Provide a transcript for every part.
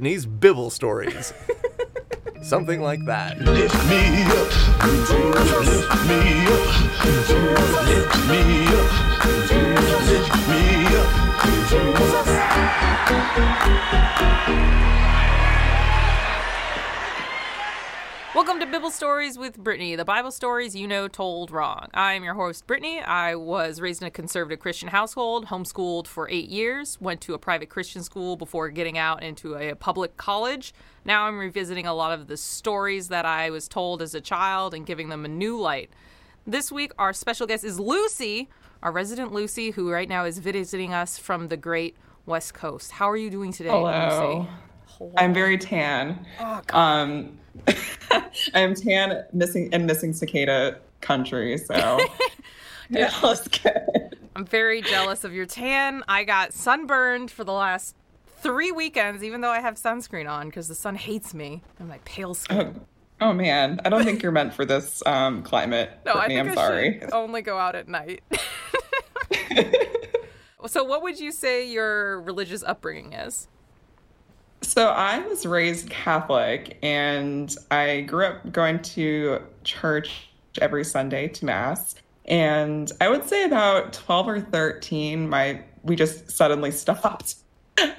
Brittany's Bible stories. Something like that. Lift me up. Lift me up. Lift me up. Lift me up. Welcome to Bible Stories with Brittany, the Bible stories you know told wrong. I am your host, Brittany. I was raised in a conservative Christian household, homeschooled for eight years, went to a private Christian school before getting out into a public college. Now I'm revisiting a lot of the stories that I was told as a child and giving them a new light. This week, our special guest is Lucy, our resident Lucy, who right now is visiting us from the great West Coast. How are you doing today, Hello. Lucy? I'm very tan. Oh, um, I am tan, missing and missing cicada country. So yeah, let's good. I'm very jealous of your tan. I got sunburned for the last three weekends, even though I have sunscreen on because the sun hates me and my pale skin. Oh, oh, man, I don't think you're meant for this um, climate. no, I Brittany, I'm I sorry. only go out at night. so, what would you say your religious upbringing is? So I was raised Catholic and I grew up going to church every Sunday to mass. And I would say about 12 or 13 my we just suddenly stopped.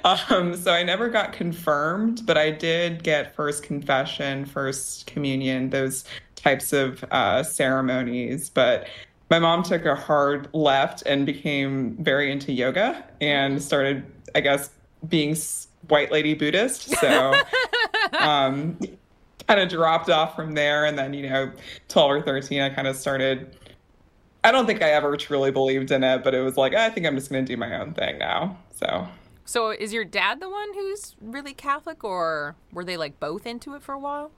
Um, so I never got confirmed, but I did get first confession, first communion, those types of uh, ceremonies. But my mom took a hard left and became very into yoga and started, I guess, being white lady Buddhist. So um, kind of dropped off from there. And then, you know, 12 or 13, I kind of started. I don't think I ever truly believed in it, but it was like, I think I'm just going to do my own thing now. So. So, is your dad the one who's really Catholic, or were they like both into it for a while?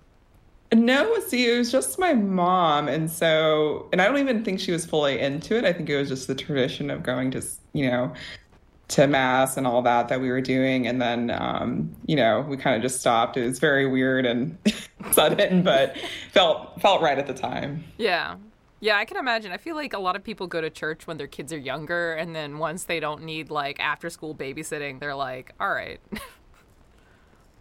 No, see, it was just my mom. And so, and I don't even think she was fully into it. I think it was just the tradition of going to, you know, to mass and all that that we were doing. And then um, you know we kind of just stopped. It was very weird and sudden but felt felt right at the time. Yeah. Yeah i can imagine. I feel like a lot of people go to church when their kids are younger and then once they don't need like after school babysitting they're like all right.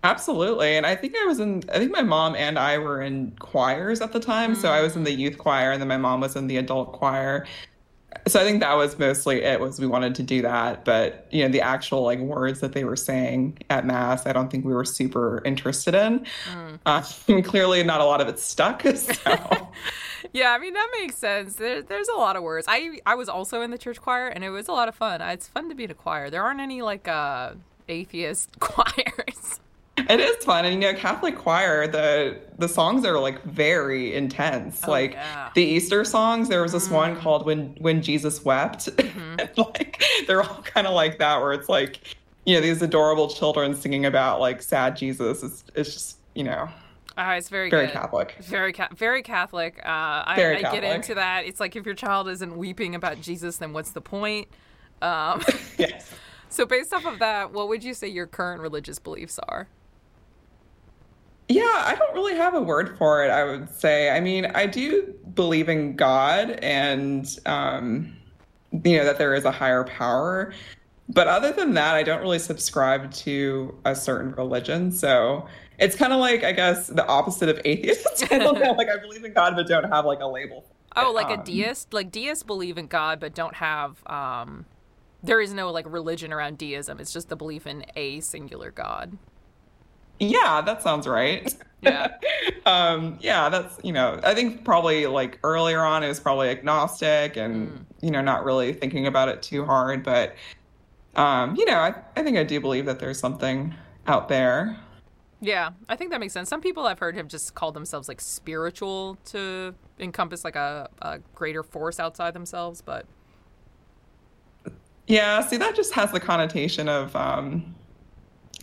Absolutely. And i think i was in i think my mom and i were in choirs at the time. Mm-hmm. so i was in the youth choir and then my mom was in the adult choir so I think that was mostly it was we wanted to do that, but you know the actual like words that they were saying at mass, I don't think we were super interested in. Mm. Uh, clearly, not a lot of it stuck. So. yeah, I mean that makes sense. There, there's a lot of words. I I was also in the church choir, and it was a lot of fun. It's fun to be in a choir. There aren't any like uh, atheist choirs. It is fun, and you know, Catholic choir. The the songs are like very intense. Oh, like yeah. the Easter songs. There was this mm. one called "When When Jesus Wept." Mm-hmm. like they're all kind of like that, where it's like you know these adorable children singing about like sad Jesus. It's it's just you know. Uh, it's very very good. Catholic. Very ca- very Catholic. Uh, very I, Catholic. I get into that. It's like if your child isn't weeping about Jesus, then what's the point? Um, yes. So based off of that, what would you say your current religious beliefs are? Yeah, I don't really have a word for it, I would say. I mean, I do believe in God and, um, you know, that there is a higher power. But other than that, I don't really subscribe to a certain religion. So it's kind of like, I guess, the opposite of atheist. I don't know. Like, I believe in God, but don't have like a label. Oh, like um, a deist? Like deists believe in God, but don't have, um, there is no like religion around deism. It's just the belief in a singular God. Yeah, that sounds right. Yeah. um, yeah, that's, you know, I think probably like earlier on it was probably agnostic and, mm. you know, not really thinking about it too hard. But, um, you know, I, I think I do believe that there's something out there. Yeah, I think that makes sense. Some people I've heard have just called themselves like spiritual to encompass like a, a greater force outside themselves, but. Yeah, see, that just has the connotation of, um,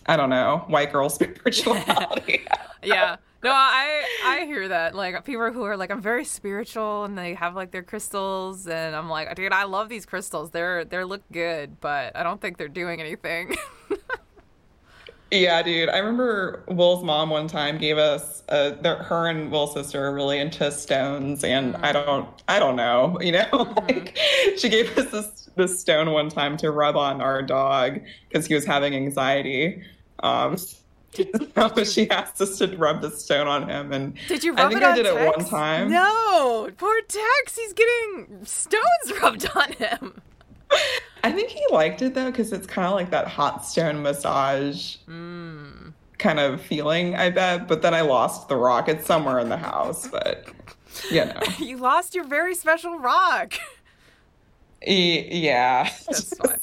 I don't know, white girl spirituality. yeah. No, I I hear that. Like people who are like, I'm very spiritual and they have like their crystals and I'm like, dude, I love these crystals. They're they look good, but I don't think they're doing anything. yeah, dude. I remember Will's mom one time gave us uh her and Will's sister are really into stones and mm-hmm. I don't I don't know, you know, mm-hmm. like she gave us this this stone one time to rub on our dog because he was having anxiety. Um, So she asked us to rub the stone on him, and Did you I rub think it I did it one time. No, poor Tex. He's getting stones rubbed on him. I think he liked it though, because it's kind of like that hot stone massage Hmm. kind of feeling, I bet. But then I lost the rock. It's somewhere in the house, but you know, You lost your very special rock. E- yeah. That's fine.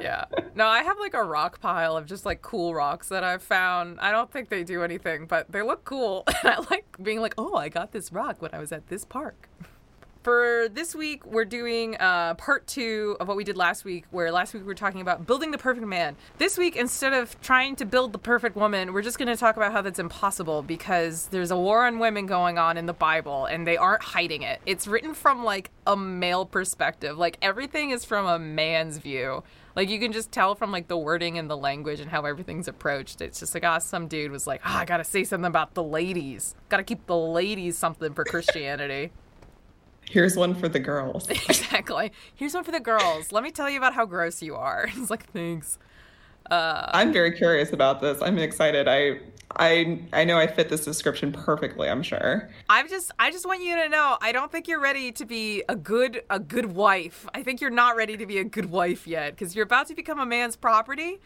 Yeah. No, I have like a rock pile of just like cool rocks that I've found. I don't think they do anything, but they look cool. And I like being like, oh, I got this rock when I was at this park. For this week, we're doing uh, part two of what we did last week, where last week we were talking about building the perfect man. This week, instead of trying to build the perfect woman, we're just going to talk about how that's impossible because there's a war on women going on in the Bible and they aren't hiding it. It's written from like a male perspective. Like everything is from a man's view. Like you can just tell from like the wording and the language and how everything's approached. It's just like, ah, some dude was like, ah, I gotta say something about the ladies. Gotta keep the ladies something for Christianity. Here's one for the girls. exactly. Here's one for the girls. Let me tell you about how gross you are. It's like, thanks. I'm very curious about this. I'm excited. I I I know I fit this description perfectly, I'm sure. I'm just I just want you to know I don't think you're ready to be a good a good wife. I think you're not ready to be a good wife yet because you're about to become a man's property.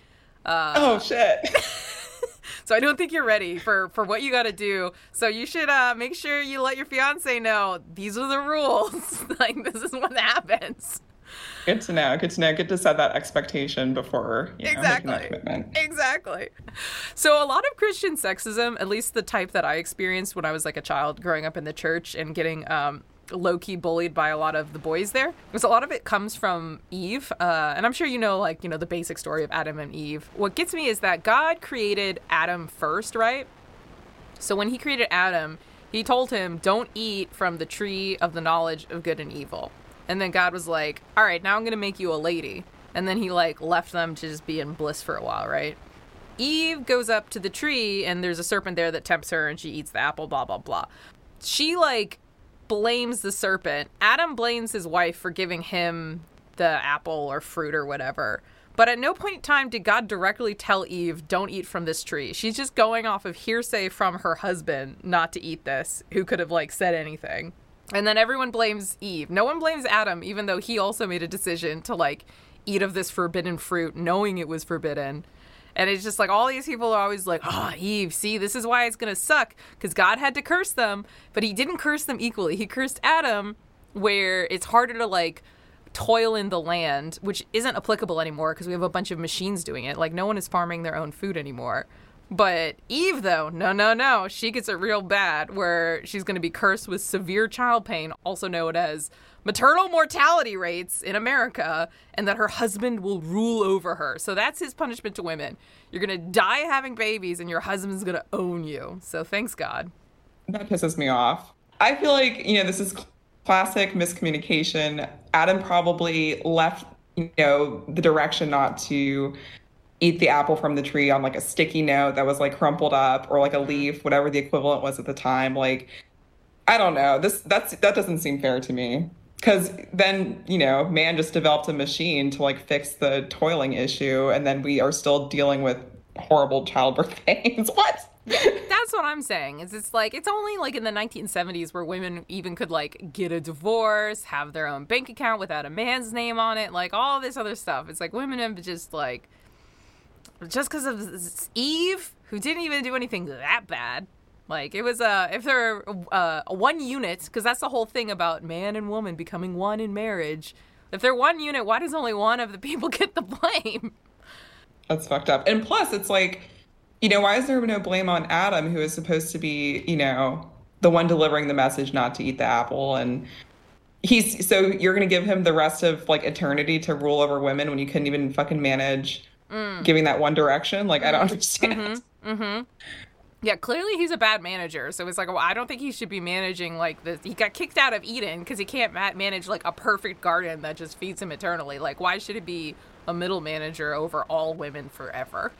oh shit. So I don't think you're ready for for what you got to do. So you should uh make sure you let your fiance know these are the rules. like this is what happens. Good to know. Good to know. Good to set that expectation before you know, making Exactly. that commitment. Exactly. So a lot of Christian sexism, at least the type that I experienced when I was like a child growing up in the church and getting um low key bullied by a lot of the boys there. Because a lot of it comes from Eve, uh, and I'm sure you know, like you know, the basic story of Adam and Eve. What gets me is that God created Adam first, right? So when He created Adam, He told him, "Don't eat from the tree of the knowledge of good and evil." And then God was like, "All right, now I'm gonna make you a lady." And then He like left them to just be in bliss for a while, right? Eve goes up to the tree and there's a serpent there that tempts her and she eats the apple, blah, blah, blah. She like blames the serpent. Adam blames his wife for giving him the apple or fruit or whatever. But at no point in time did God directly tell Eve, don't eat from this tree. She's just going off of hearsay from her husband not to eat this, who could have like said anything. And then everyone blames Eve. No one blames Adam, even though he also made a decision to like eat of this forbidden fruit, knowing it was forbidden. And it's just like all these people are always like, oh, Eve, see, this is why it's going to suck because God had to curse them, but he didn't curse them equally. He cursed Adam, where it's harder to like toil in the land, which isn't applicable anymore because we have a bunch of machines doing it. Like, no one is farming their own food anymore. But Eve, though, no, no, no, she gets it real bad where she's going to be cursed with severe child pain, also known as maternal mortality rates in America, and that her husband will rule over her. So that's his punishment to women. You're going to die having babies, and your husband's going to own you. So thanks, God. That pisses me off. I feel like, you know, this is classic miscommunication. Adam probably left, you know, the direction not to eat the apple from the tree on like a sticky note that was like crumpled up or like a leaf, whatever the equivalent was at the time. Like, I don't know. This that's that doesn't seem fair to me. Cause then, you know, man just developed a machine to like fix the toiling issue, and then we are still dealing with horrible childbirth pains. what? That's what I'm saying. Is it's like it's only like in the 1970s where women even could like get a divorce, have their own bank account without a man's name on it, like all this other stuff. It's like women have just like just because of Eve, who didn't even do anything that bad. Like it was uh if they're uh one unit, because that's the whole thing about man and woman becoming one in marriage. If they're one unit, why does only one of the people get the blame? That's fucked up. And plus, it's like, you know, why is there no blame on Adam, who is supposed to be, you know, the one delivering the message not to eat the apple? And he's so you're going to give him the rest of like eternity to rule over women when you couldn't even fucking manage Mm. giving that one direction? Like, I don't mm-hmm. understand. Mm-hmm. Mm-hmm. Yeah, clearly he's a bad manager. So it's like, well, I don't think he should be managing like this. He got kicked out of Eden because he can't ma- manage like a perfect garden that just feeds him eternally. Like, why should it be a middle manager over all women forever?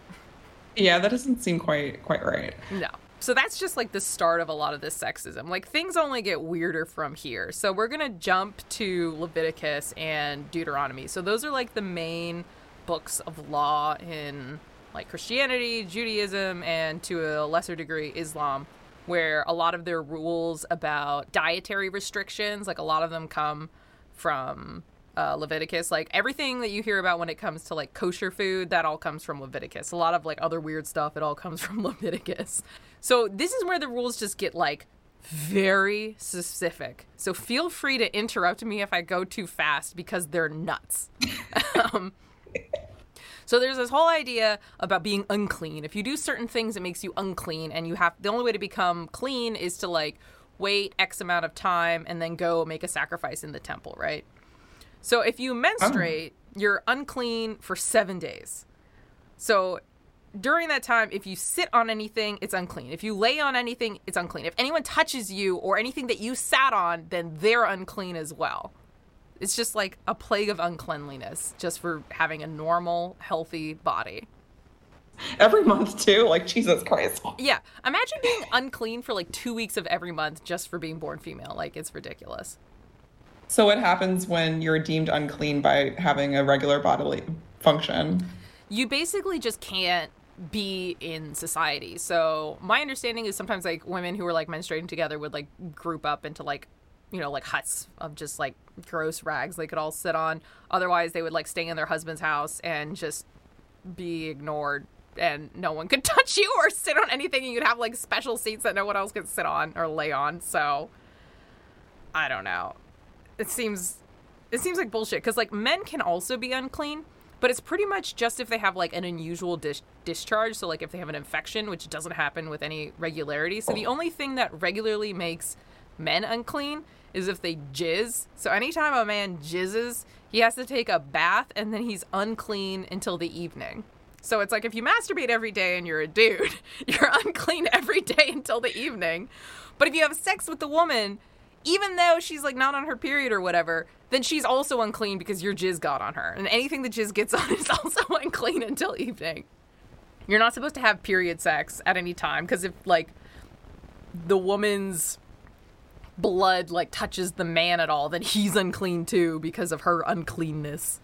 Yeah, that doesn't seem quite quite right. No. So that's just like the start of a lot of this sexism. Like things only get weirder from here. So we're going to jump to Leviticus and Deuteronomy. So those are like the main books of law in like Christianity, Judaism, and to a lesser degree, Islam, where a lot of their rules about dietary restrictions, like a lot of them come from uh, Leviticus. Like everything that you hear about when it comes to like kosher food, that all comes from Leviticus. A lot of like other weird stuff, it all comes from Leviticus. So this is where the rules just get like very specific. So feel free to interrupt me if I go too fast because they're nuts. um, so there's this whole idea about being unclean. If you do certain things, it makes you unclean, and you have the only way to become clean is to like wait X amount of time and then go make a sacrifice in the temple, right? So if you menstruate, oh. you're unclean for seven days. So during that time, if you sit on anything, it's unclean. If you lay on anything, it's unclean. If anyone touches you or anything that you sat on, then they're unclean as well. It's just like a plague of uncleanliness just for having a normal, healthy body. Every month too, like Jesus Christ. Yeah. Imagine being unclean for like two weeks of every month just for being born female. Like, it's ridiculous. So what happens when you're deemed unclean by having a regular bodily function? You basically just can't be in society. So my understanding is sometimes like women who are like menstruating together would like group up into like you know like huts of just like gross rags they could all sit on. Otherwise they would like stay in their husband's house and just be ignored and no one could touch you or sit on anything and you'd have like special seats that no one else could sit on or lay on. So I don't know. It seems it seems like bullshit because like men can also be unclean but it's pretty much just if they have like an unusual dis- discharge so like if they have an infection which doesn't happen with any regularity so the oh. only thing that regularly makes men unclean is if they jizz so anytime a man jizzes he has to take a bath and then he's unclean until the evening so it's like if you masturbate every day and you're a dude you're unclean every day until the evening but if you have sex with the woman even though she's like not on her period or whatever, then she's also unclean because your jizz got on her. And anything that jizz gets on is also unclean until evening. You're not supposed to have period sex at any time because if like the woman's blood like touches the man at all, then he's unclean too because of her uncleanness.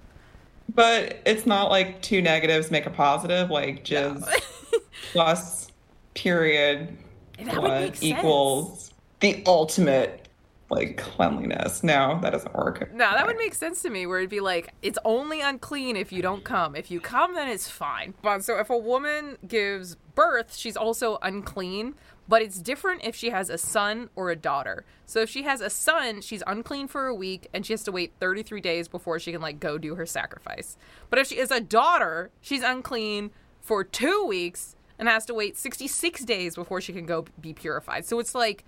But it's not like two negatives make a positive, like jizz plus period That would blood make sense. equals the ultimate like cleanliness. No, that doesn't work. No, that would make sense to me where it'd be like, it's only unclean if you don't come. If you come, then it's fine. But so if a woman gives birth, she's also unclean, but it's different if she has a son or a daughter. So if she has a son, she's unclean for a week and she has to wait 33 days before she can like go do her sacrifice. But if she is a daughter, she's unclean for 2 weeks and has to wait 66 days before she can go be purified. So it's like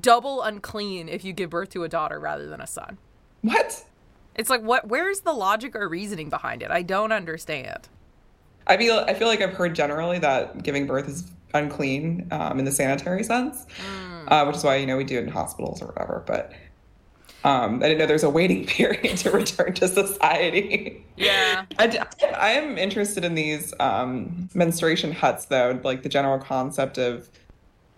double unclean if you give birth to a daughter rather than a son. What? It's like what where's the logic or reasoning behind it? I don't understand. I feel I feel like I've heard generally that giving birth is unclean um, in the sanitary sense, uh, which is why you know we do it in hospitals or whatever. But um, I didn't know there's a waiting period to return to society. Yeah. I'm interested in these um, menstruation huts, though, like the general concept of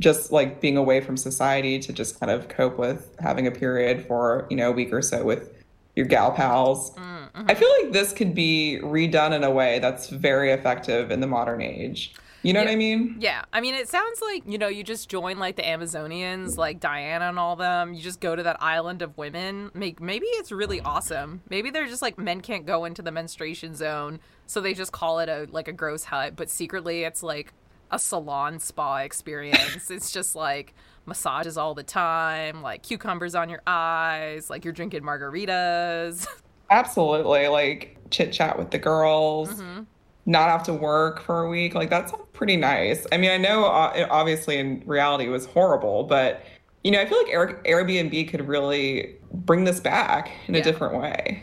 just like being away from society to just kind of cope with having a period for you know a week or so with your gal pals. I feel like this could be redone in a way that's very effective in the modern age. You know what I mean? Yeah. I mean it sounds like, you know, you just join like the Amazonians, like Diana and all them. You just go to that island of women. Make maybe it's really awesome. Maybe they're just like men can't go into the menstruation zone, so they just call it a like a gross hut, but secretly it's like a salon spa experience. it's just like massages all the time, like cucumbers on your eyes, like you're drinking margaritas. Absolutely. Like chit chat with the girls, mm-hmm. Not have to work for a week. Like that's pretty nice. I mean, I know uh, obviously in reality it was horrible, but you know, I feel like Air- Airbnb could really bring this back in a different way.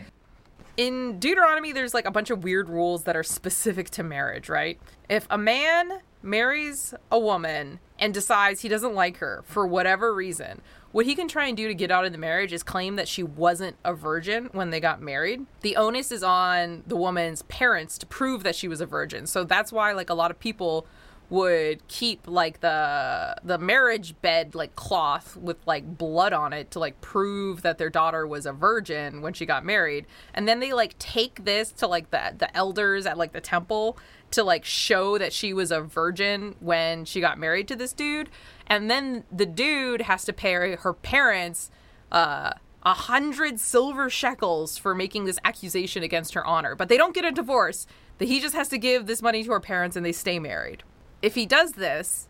in Deuteronomy, there's like a bunch of weird rules that are specific to marriage, right? If a man marries a woman and decides he doesn't like her for whatever reason, what he can try and do to get out of the marriage is claim that she wasn't a virgin when they got married. The onus is on the woman's parents to prove that she was a virgin. So that's why, like, a lot of people would keep like the the marriage bed like cloth with like blood on it to like prove that their daughter was a virgin when she got married and then they like take this to like the the elders at like the temple to like show that she was a virgin when she got married to this dude. And then the dude has to pay her parents uh a hundred silver shekels for making this accusation against her honor. But they don't get a divorce. That he just has to give this money to her parents and they stay married. If he does this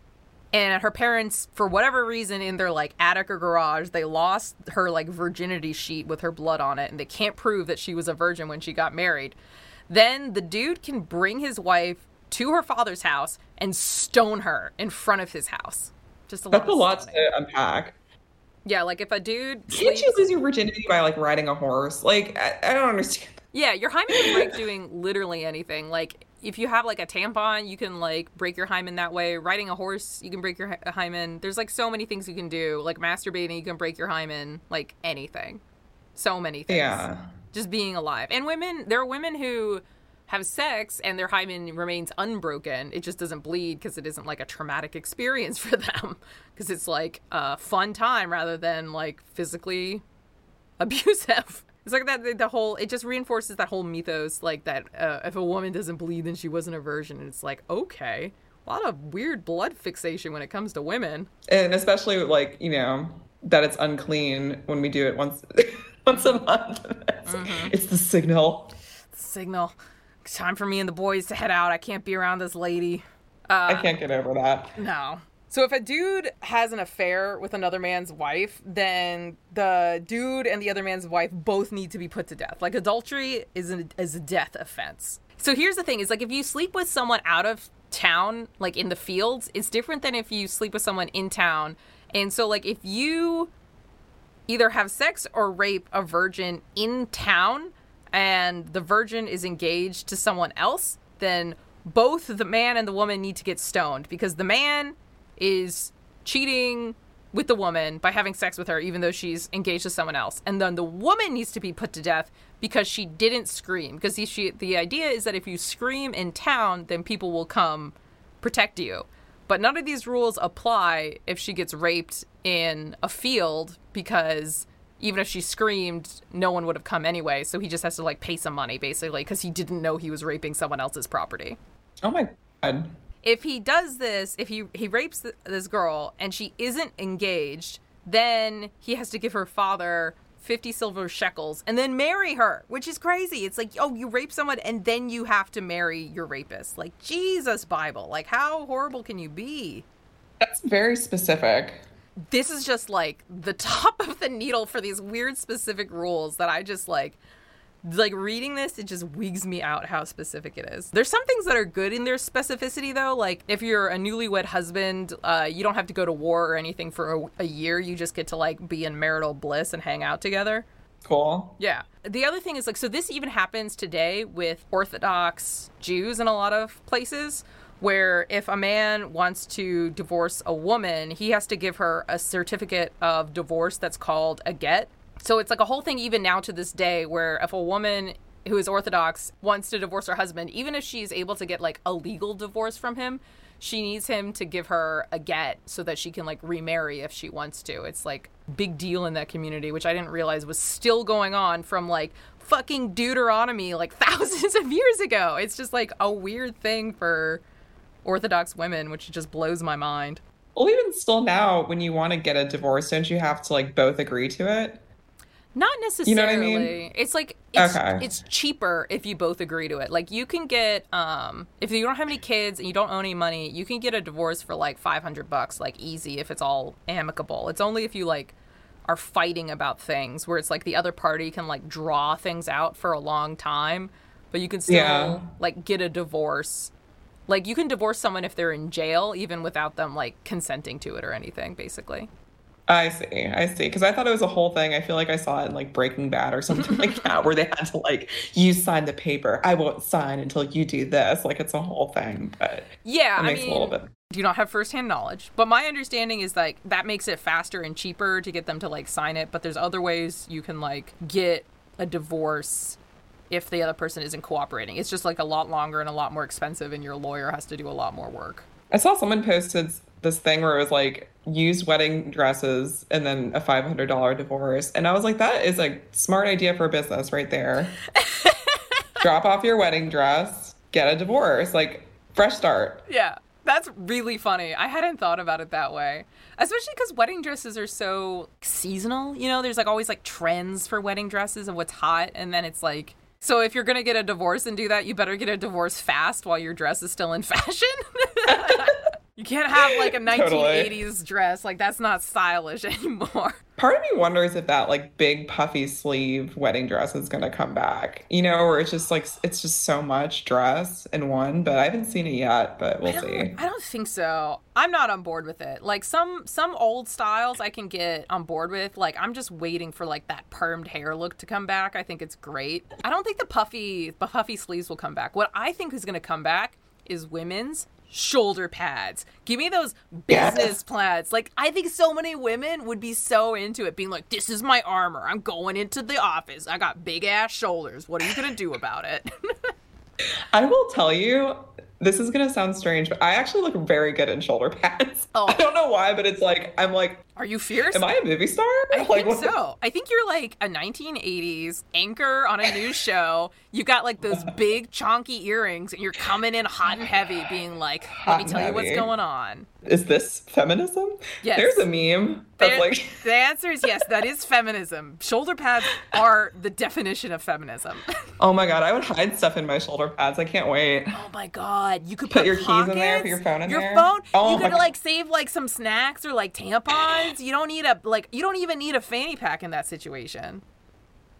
and her parents for whatever reason in their like attic or garage they lost her like virginity sheet with her blood on it and they can't prove that she was a virgin when she got married then the dude can bring his wife to her father's house and stone her in front of his house just a lot That's a of lot stoning. to unpack. yeah like if a dude Can't sleeps- you lose your virginity by like riding a horse? Like I, I don't understand. Yeah, your hymen can break doing literally anything. Like if you have like a tampon, you can like break your hymen that way. Riding a horse, you can break your hy- hymen. There's like so many things you can do. Like masturbating, you can break your hymen. Like anything. So many things. Yeah. Just being alive. And women, there are women who have sex and their hymen remains unbroken. It just doesn't bleed because it isn't like a traumatic experience for them. Because it's like a fun time rather than like physically abusive. It's like that the, whole it just reinforces that whole mythos like that uh, if a woman doesn't bleed then she wasn't a virgin and it's like okay a lot of weird blood fixation when it comes to women And especially like, you know, that it's unclean when we do it once once a month. It's, Mm-hmm. it's the signal. signal time for me and the boys to head out I can't be around this lady I can't get over that. no so if a dude has an affair with another man's wife then the dude and the other man's wife both need to be put to death like adultery is a, is a death offense so here's the thing is like if you sleep with someone out of town like in the fields it's different than if you sleep with someone in town and so like if you either have sex or rape a virgin in town and the virgin is engaged to someone else, then both the man and the woman need to get stoned because the man is cheating with the woman by having sex with her even though she's engaged to someone else. And then the woman needs to be put to death because she didn't scream because he, she, the idea is that if you scream in town then people will come protect you. But none of these rules apply if she gets raped in a field because even if she screamed, no one would have come anyway. So he just has to like pay some money basically because he didn't know he was raping someone else's property. Oh my god. If he does this, if he he rapes th- this girl and she isn't engaged, then he has to give her father 50 silver shekels and then marry her, which is crazy. It's like, oh, you rape someone and then you have to marry your rapist. Like, Jesus, Bible. Like, how horrible can you be? That's very specific. this is just like the top of the needle for these weird specific rules that I just like like reading this it just wigs me out how specific it is there's some things that are good in their specificity though like if you're a newlywed husband uh, you don't have to go to war or anything for a, a year you just get to like be in marital bliss and hang out together Cool. yeah. The other thing is like so this even happens today with Orthodox Jews in a lot of places where if a man wants to divorce a woman, he has to give her a certificate of divorce that's called a get. So it's like a whole thing even now to this day where if a woman who is Orthodox wants to divorce her husband, even if she's able to get like a legal divorce from him, she needs him to give her a get so that she can like remarry if she wants to. It's like big deal in that community, which I didn't realize was still going on from like fucking Deuteronomy like thousands of years ago. It's just like a weird thing for Orthodox women, which just blows my mind. Well, even still now, when you want to get a divorce, don't you have to like both agree to it? Not necessarily. You know what I mean? It's like it's, Okay. it's cheaper if you both agree to it. Like you can get um if you don't have any kids and you don't own any money, you can get a divorce for like 500 bucks like easy if it's all amicable. It's only if you like are fighting about things where it's like the other party can like draw things out for a long time, but you can still Yeah. like get a divorce. Like you can divorce someone if they're in jail even without them like consenting to it or anything basically. I see. I see. Because I thought it was a whole thing. I feel like I saw it in like Breaking Bad or something like that, where they had to like, you sign the paper. I won't sign until you do this. Like it's a whole thing, but Yeah, it I makes mean, a little bit. do not have firsthand knowledge, but my understanding is like that makes it faster and cheaper to get them to like sign it. But there's other ways you can like get a divorce if the other person isn't cooperating. It's just like a lot longer and a lot more expensive, and your lawyer has to do a lot more work. I saw someone posted this thing where it was like used wedding dresses and then a $500 divorce. And I was like, that is a smart idea for a business right there. Drop off your wedding dress, get a divorce, like fresh start. Yeah, that's really funny. I hadn't thought about it that way. Especially because wedding dresses are so seasonal. You know, there's like always like trends for wedding dresses of what's hot. And then it's like, so if you're going to get a divorce and do that, you better get a divorce fast while your dress is still in fashion. you can't have like a 1980s Totally. dress. Like, that's not stylish anymore. Part of me wonders if that like big puffy sleeve wedding dress is going to come back. You know, where it's just like it's just so much dress in one, but I haven't seen it yet, but we'll I see. I don't think so. I'm not on board with it. Like some some old styles I can get on board with. Like I'm just waiting for like that permed hair look to come back. I think it's great. I don't think the puffy the puffy sleeves will come back. What I think is going to come back is women's shoulder pads. Give me those business plaids. Like I think so many women would be so into it being like this is my armor. I'm going into the office. I got big ass shoulders. What are you going to do about it? I will tell you, this is gonna sound strange, but I actually look very good in shoulder pads. Oh. I don't know why, but it's like I'm like, Are you fierce? am I a movie star? I like, think what- so. I think you're like a 1980s anchor on a news show. You got like those big chonky earrings, and you're coming in hot and heavy, being like, "Let Hot me tell you what's going on." Is this feminism? Yes. There's a meme that's There- like, the answer is yes. That is feminism. Shoulder pads are the definition of feminism. oh my god, I would hide stuff in my shoulder pads. I can't wait. oh my god, you could put, Put your keys in there, put your phone in your there. Your phone. Oh you could God. like save like some snacks or like tampons. You don't need a like. You don't even need a fanny pack in that situation.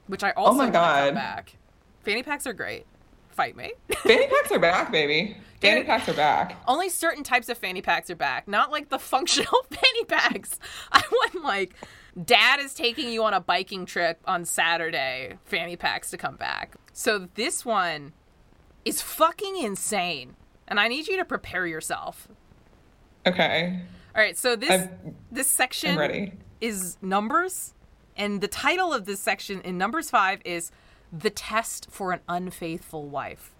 Which I also Oh my God. back. Fanny packs are great. Fight me. Fanny packs are back, baby. Fanny packs are back. Only certain types of fanny packs are back, not like the functional fanny packs. I want like dad is taking you on a biking trip on Saturday, fanny packs to come back. So this one is fucking insane. And I need you to prepare yourself. Okay, All right, so this I'm- this section is numbers, and the title of this section in numbers 5 is The Test for an Unfaithful Wife.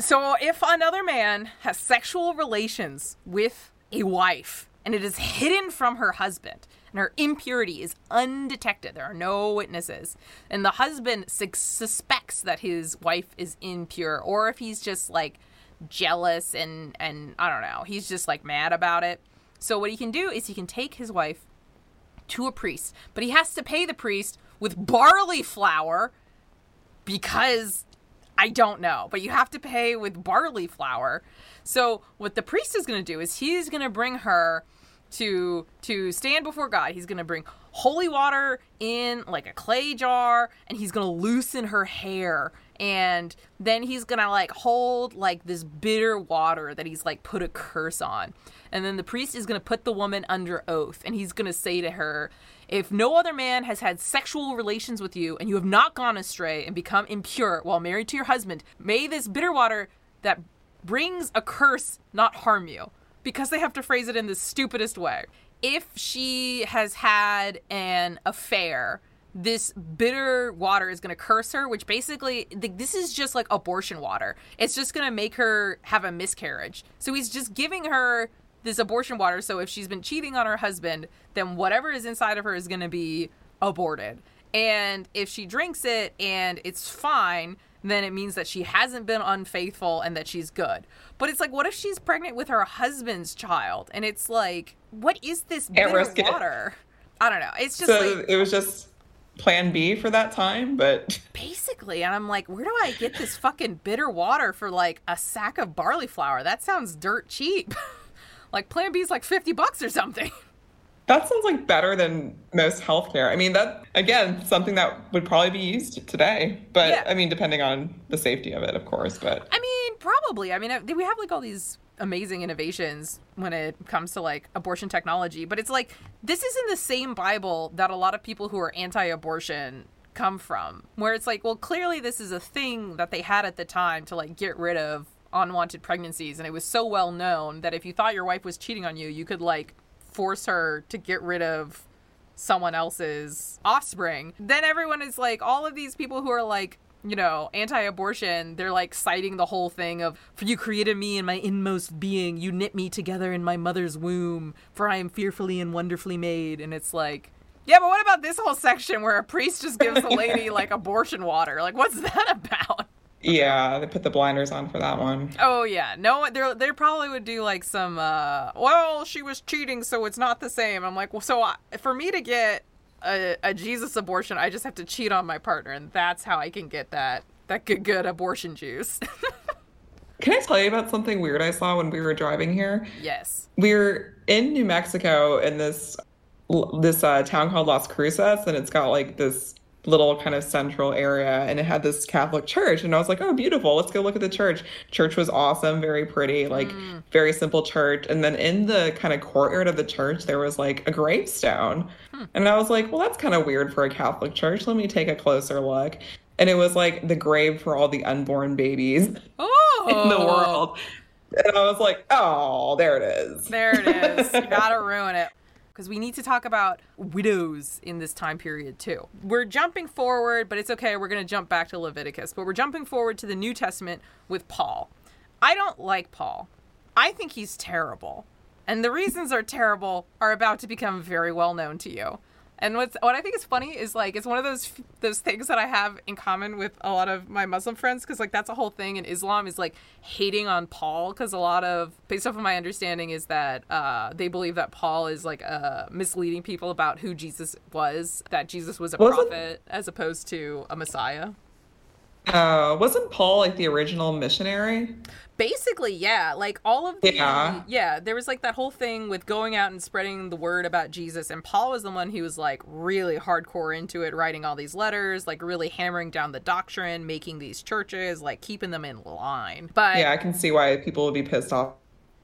So, if another man has sexual relations with a wife and it is hidden from her husband and her impurity is undetected, there are no witnesses, and the husband sus- suspects that his wife is impure, or if he's just like jealous and, and I don't know, he's just like mad about it. So, what he can do is he can take his wife to a priest, but he has to pay the priest with barley flour because I don't know, but you have to pay with barley flour. So what the priest is going to do is he's going to bring her to to stand before God. He's going to bring holy water in like a clay jar and he's going to loosen her hair and then he's going to like hold like this bitter water that he's like put a curse on. And then the priest is going to put the woman under oath and he's going to say to her, if no other man has had sexual relations with you and you have not gone astray and become impure while married to your husband, may this bitter water that brings a curse not harm you. Because they have to phrase it in the stupidest way. If she has had an affair, this bitter water is going to curse her, which basically, th- this is just like abortion water. It's just going to make her have a miscarriage. So he's just giving her this abortion water. So if she's been cheating on her husband, then whatever is inside of her is going to be aborted. And if she drinks it and it's fine, then it means that she hasn't been unfaithful and that she's good. But it's like, what if she's pregnant with her husband's child? And it's like, what is this bitter risk it. water? I don't know. It's just So like it was just plan B for that time, but basically, and I'm like, where do I get this fucking bitter water for like a sack of barley flour? That sounds dirt cheap. like Plan B is like fifty bucks or something. that sounds like better than most healthcare. I mean, that again, something that would probably be used today, but Yeah. I mean, depending on the safety of it, of course. But I mean, probably. I mean, we have like all these amazing innovations when it comes to like abortion technology, but it's like this is in the same Bible that a lot of people who are anti-abortion come from, where it's like, well, clearly this is a thing that they had at the time to like get rid of unwanted pregnancies, and it was so well known that if you thought your wife was cheating on you, you could like force her to get rid of someone else's offspring. Then everyone is like, all of these people who are like you know, anti-abortion, they're like citing the whole thing of for you created me in my inmost being, you knit me together in my mother's womb, for I am fearfully and wonderfully made. And it's like, yeah, but what about this whole section where a priest just gives the lady like abortion water? Like, what's that about? Yeah, they put the blinders on for that one. Oh yeah, no, they they probably would do like some. uh Well, she was cheating, so it's not the same. I'm like, well, so I, for me to get a, a Jesus abortion, I just have to cheat on my partner, and that's how I can get that that good good abortion juice. Can I tell you about something weird I saw when we were driving here? yes. we're in New Mexico in this this uh, town called Las Cruces, and it's got like this little kind of central area, and it had this Catholic church, and I was like, oh, beautiful, let's go look at the church. Church was awesome, very pretty, like hmm. very simple church, and then in the kind of courtyard of the church, there was like a gravestone, hmm. and I was like, well, that's kind of weird for a Catholic church. Let me take a closer look. And it was like the grave for all the unborn babies Oh, in the oh. world. And I was like, oh, there it is. There it is. you gotta ruin it. Because we need to talk about widows in this time period too. We're jumping forward, but it's okay. We're going to jump back to Leviticus, but we're jumping forward to the New Testament with Paul. I don't like Paul. I think he's terrible. And the reasons are terrible are about to become very well known to you. And what's what I think is funny is like it's one of those those things that I have in common with a lot of my Muslim friends because like that's a whole thing in Islam is like hating on Paul because a lot of based off of my understanding is that uh, they believe that Paul is like uh, misleading people about who Jesus was that Jesus was a Wasn't- prophet as opposed to a Messiah. Uh, wasn't Paul like the original missionary? Basically, yeah. Like all of the Yeah. yeah, there was like that whole thing with going out and spreading the word about Jesus and Paul was the one who was like really hardcore into it, writing all these letters, like really hammering down the doctrine, making these churches, like keeping them in line. But Yeah, I can see why people would be pissed off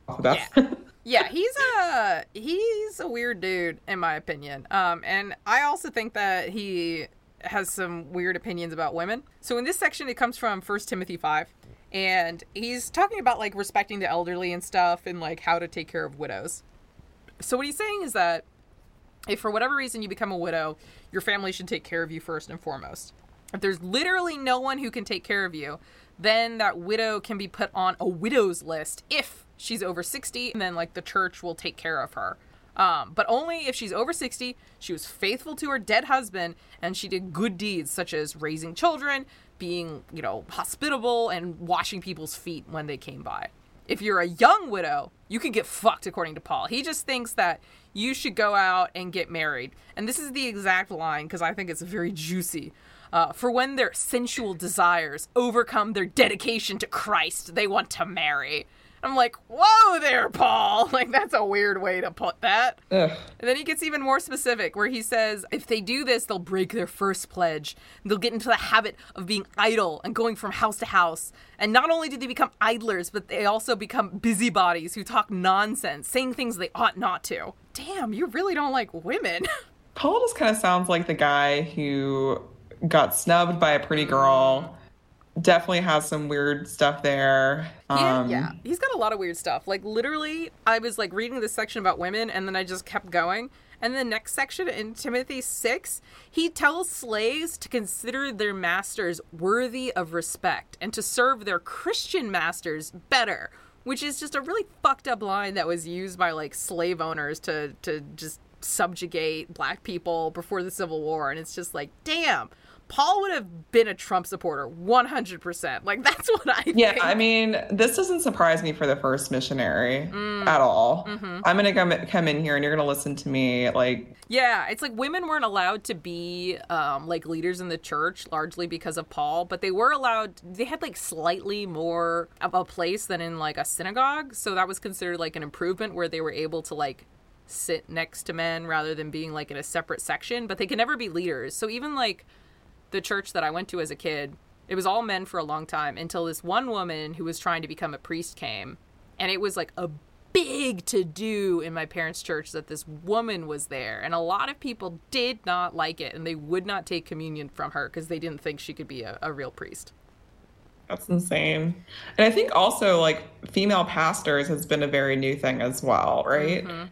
about that. yeah, he's a he's a weird dude in my opinion. Um, and I also think that he has some weird opinions about women. So in this section, it comes from First Timothy five, and he's talking about like respecting the elderly and stuff, and like how to take care of widows. So what he's saying is that if for whatever reason you become a widow, your family should take care of you first and foremost. If there's literally no one who can take care of you, then that widow can be put on a widow's list if she's over 60, and then like the church will take care of her. Um, but only if she's over 60, she was faithful to her dead husband, and she did good deeds such as raising children, being, you know, hospitable, and washing people's feet when they came by. If you're a young widow, you can get fucked, according to Paul. He just thinks that you should go out and get married. And this is the exact line because I think it's very juicy. Uh, for when their sensual desires overcome their dedication to Christ, they want to marry. I'm like, whoa there, Paul. Like, that's a weird way to put that. Ugh. And then he gets even more specific, where he says if they do this, they'll break their first pledge. They'll get into the habit of being idle and going from house to house. And not only do they become idlers, but they also become busybodies who talk nonsense, saying things they ought not to. Damn, you really don't like women. Paul just kind of sounds like the guy who got snubbed by a pretty girl. Definitely has some weird stuff there. Yeah, Um, yeah. He's got a lot of weird stuff. Like literally, I was like reading this section about women and then I just kept going. And the next section in Timothy 6, he tells slaves to consider their masters worthy of respect and to serve their Christian masters better, which is just a really fucked up line that was used by like slave owners to to just subjugate black people before the Civil War and it's just like, damn. Paul would have been a Trump supporter 100%. Like that's what I think. Yeah, I mean, this doesn't surprise me for the first missionary Mm. at all. Mm-hmm. I'm gonna come come in here and you're gonna listen to me like Yeah, it's like women weren't allowed to be um, like leaders in the church largely because of Paul, but they were allowed. They had like slightly more of a place than in like a synagogue, so that was considered like an improvement where they were able to like sit next to men rather than being like in a separate section. But they could never be leaders. So even like the church that I went to as a kid, it was all men for a long time until this one woman who was trying to become a priest came, and it was like a big to do in my parents' church that this woman was there, and a lot of people did not like it, and they would not take communion from her because they didn't think she could be a, a real priest. that's insane. And I think also like female pastors has been a very new thing as well, right? Mm-hmm.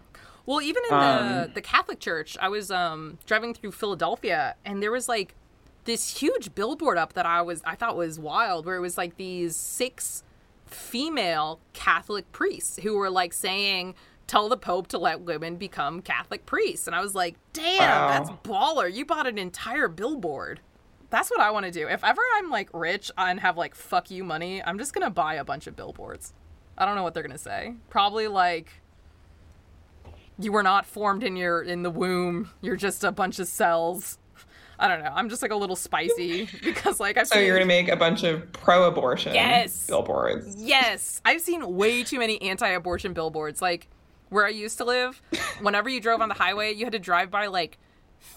Well, even in the the Catholic Church, I was um, driving through Philadelphia, and there was like this huge billboard up that I was I thought was wild where it was like these six female Catholic priests who were like saying tell the pope to let women become Catholic priests. And I was like damn Wow. that's baller. You bought an entire billboard. That's what I want to do. If ever I'm like rich and have like fuck you money I'm just going to buy a bunch of billboards. I don't know what they're going to say. Probably like you were not formed in your in the womb. You're just a bunch of cells I don't know. I'm just like a little spicy because like I've So seen you're gonna make a bunch of pro-abortion Yes. billboards. Yes, I've seen way too many anti-abortion billboards. Like where I used to live, whenever you drove on the highway, you had to drive by like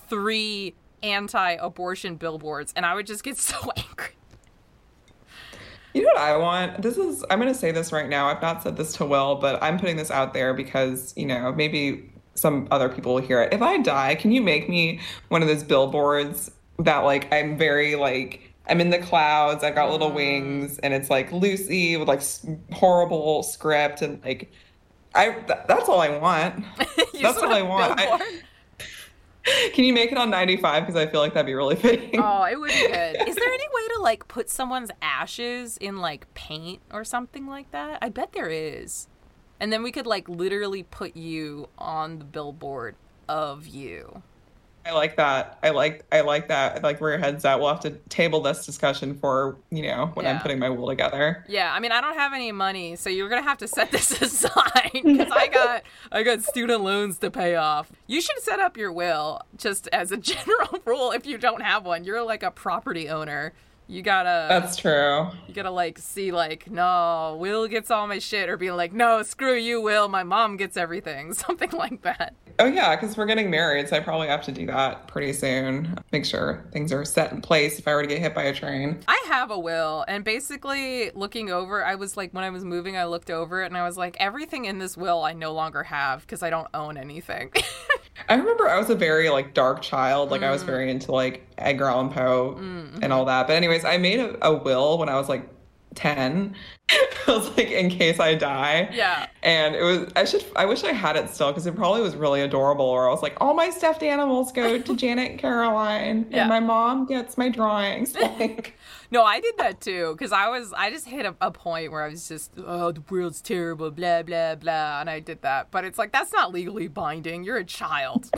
three anti-abortion billboards, and I would just get so angry. You know what I want? This is I'm gonna say this right now. I've not said this to Will, but I'm putting this out there because, you know, maybe some other people will hear it. If I die, can you make me one of those billboards that like I'm very like I'm in the clouds, I've got little wings, and it's like Lucy with like horrible script and like I th- that's all I want. That's all I want. I- Can you make it on 95 because I feel like that'd be really fitting. Oh, it would be good. Is there any way to like put someone's ashes in like paint or something like that? I bet there is. And then we could like literally put you on the billboard of you. I like that. I like I like that. I like where your head's at. We'll have to table this discussion for, you know, when Yeah. I'm putting my will together. Yeah, I mean, I don't have any money, so you're gonna have to set this aside because I got I got student loans to pay off. You should set up your will just as a general rule. If you don't have one, you're like a property owner. You gotta That's true. you gotta like see like no, Will gets all my shit, or be like no, screw you, Will. My mom gets everything, something like that. Oh yeah, because we're getting married, so I probably have to do that pretty soon. Make sure things are set in place if I were to get hit by a train. I have a will, and basically looking over, I was like, when I was moving, I looked over it and I was like, everything in this will I no longer have because I don't own anything. I remember I was a very like dark child. Like I was mm. very into like Edgar Allan Poe mm, and mm-hmm. all that. But anyways, I made a, a will when I was like 10. I was like, in case I die. Yeah. And it was, I should, I wish I had it still because it probably was really adorable. Or I was like, all my stuffed animals go to Janet and Caroline, Yeah. and my mom gets my drawings. Like, no, I did that too because I was, I just hit a, a point where I was just, oh, the world's terrible, blah, blah, blah. And I did that. But it's like, that's not legally binding. You're a child.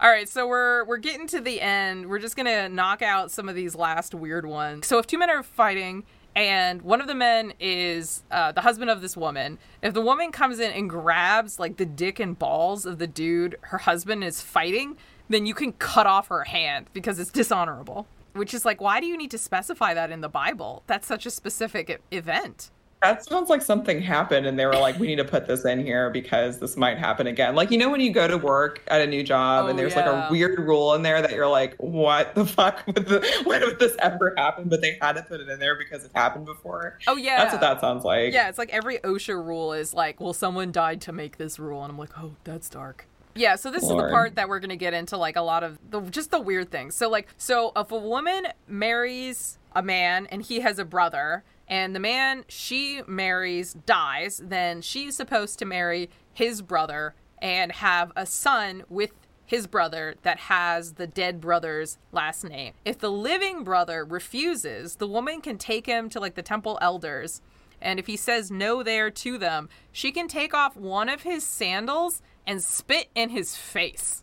All right, so we're we're getting to the end. We're just gonna knock out some of these last weird ones. So if two men are fighting and one of the men is uh, the husband of this woman, if the woman comes in and grabs like the dick and balls of the dude her husband is fighting, then you can cut off her hand because it's dishonorable. Which is like, why do you need to specify that in the Bible? That's such a specific event. That sounds like something happened, and they were like, we need to put this in here because this might happen again. Like, you know, when you go to work at a new job Oh, and there's like a weird rule in there that you're like, what the fuck would, the, when would this ever happen? But they had to put it in there because it happened before. Oh yeah, That's what that sounds like. Yeah, it's like every OSHA rule is like, well, someone died to make this rule, and I'm like, oh, that's dark. Yeah, so this is the part that we're gonna get into, like a lot of the just the weird things. So like, so if a woman marries a man and he has a brother, and the man she marries dies, then she's supposed to marry his brother and have a son with his brother that has the dead brother's last name. If the living brother refuses, the woman can take him to like the temple elders. And if he says no there to them, she can take off one of his sandals and spit in his face.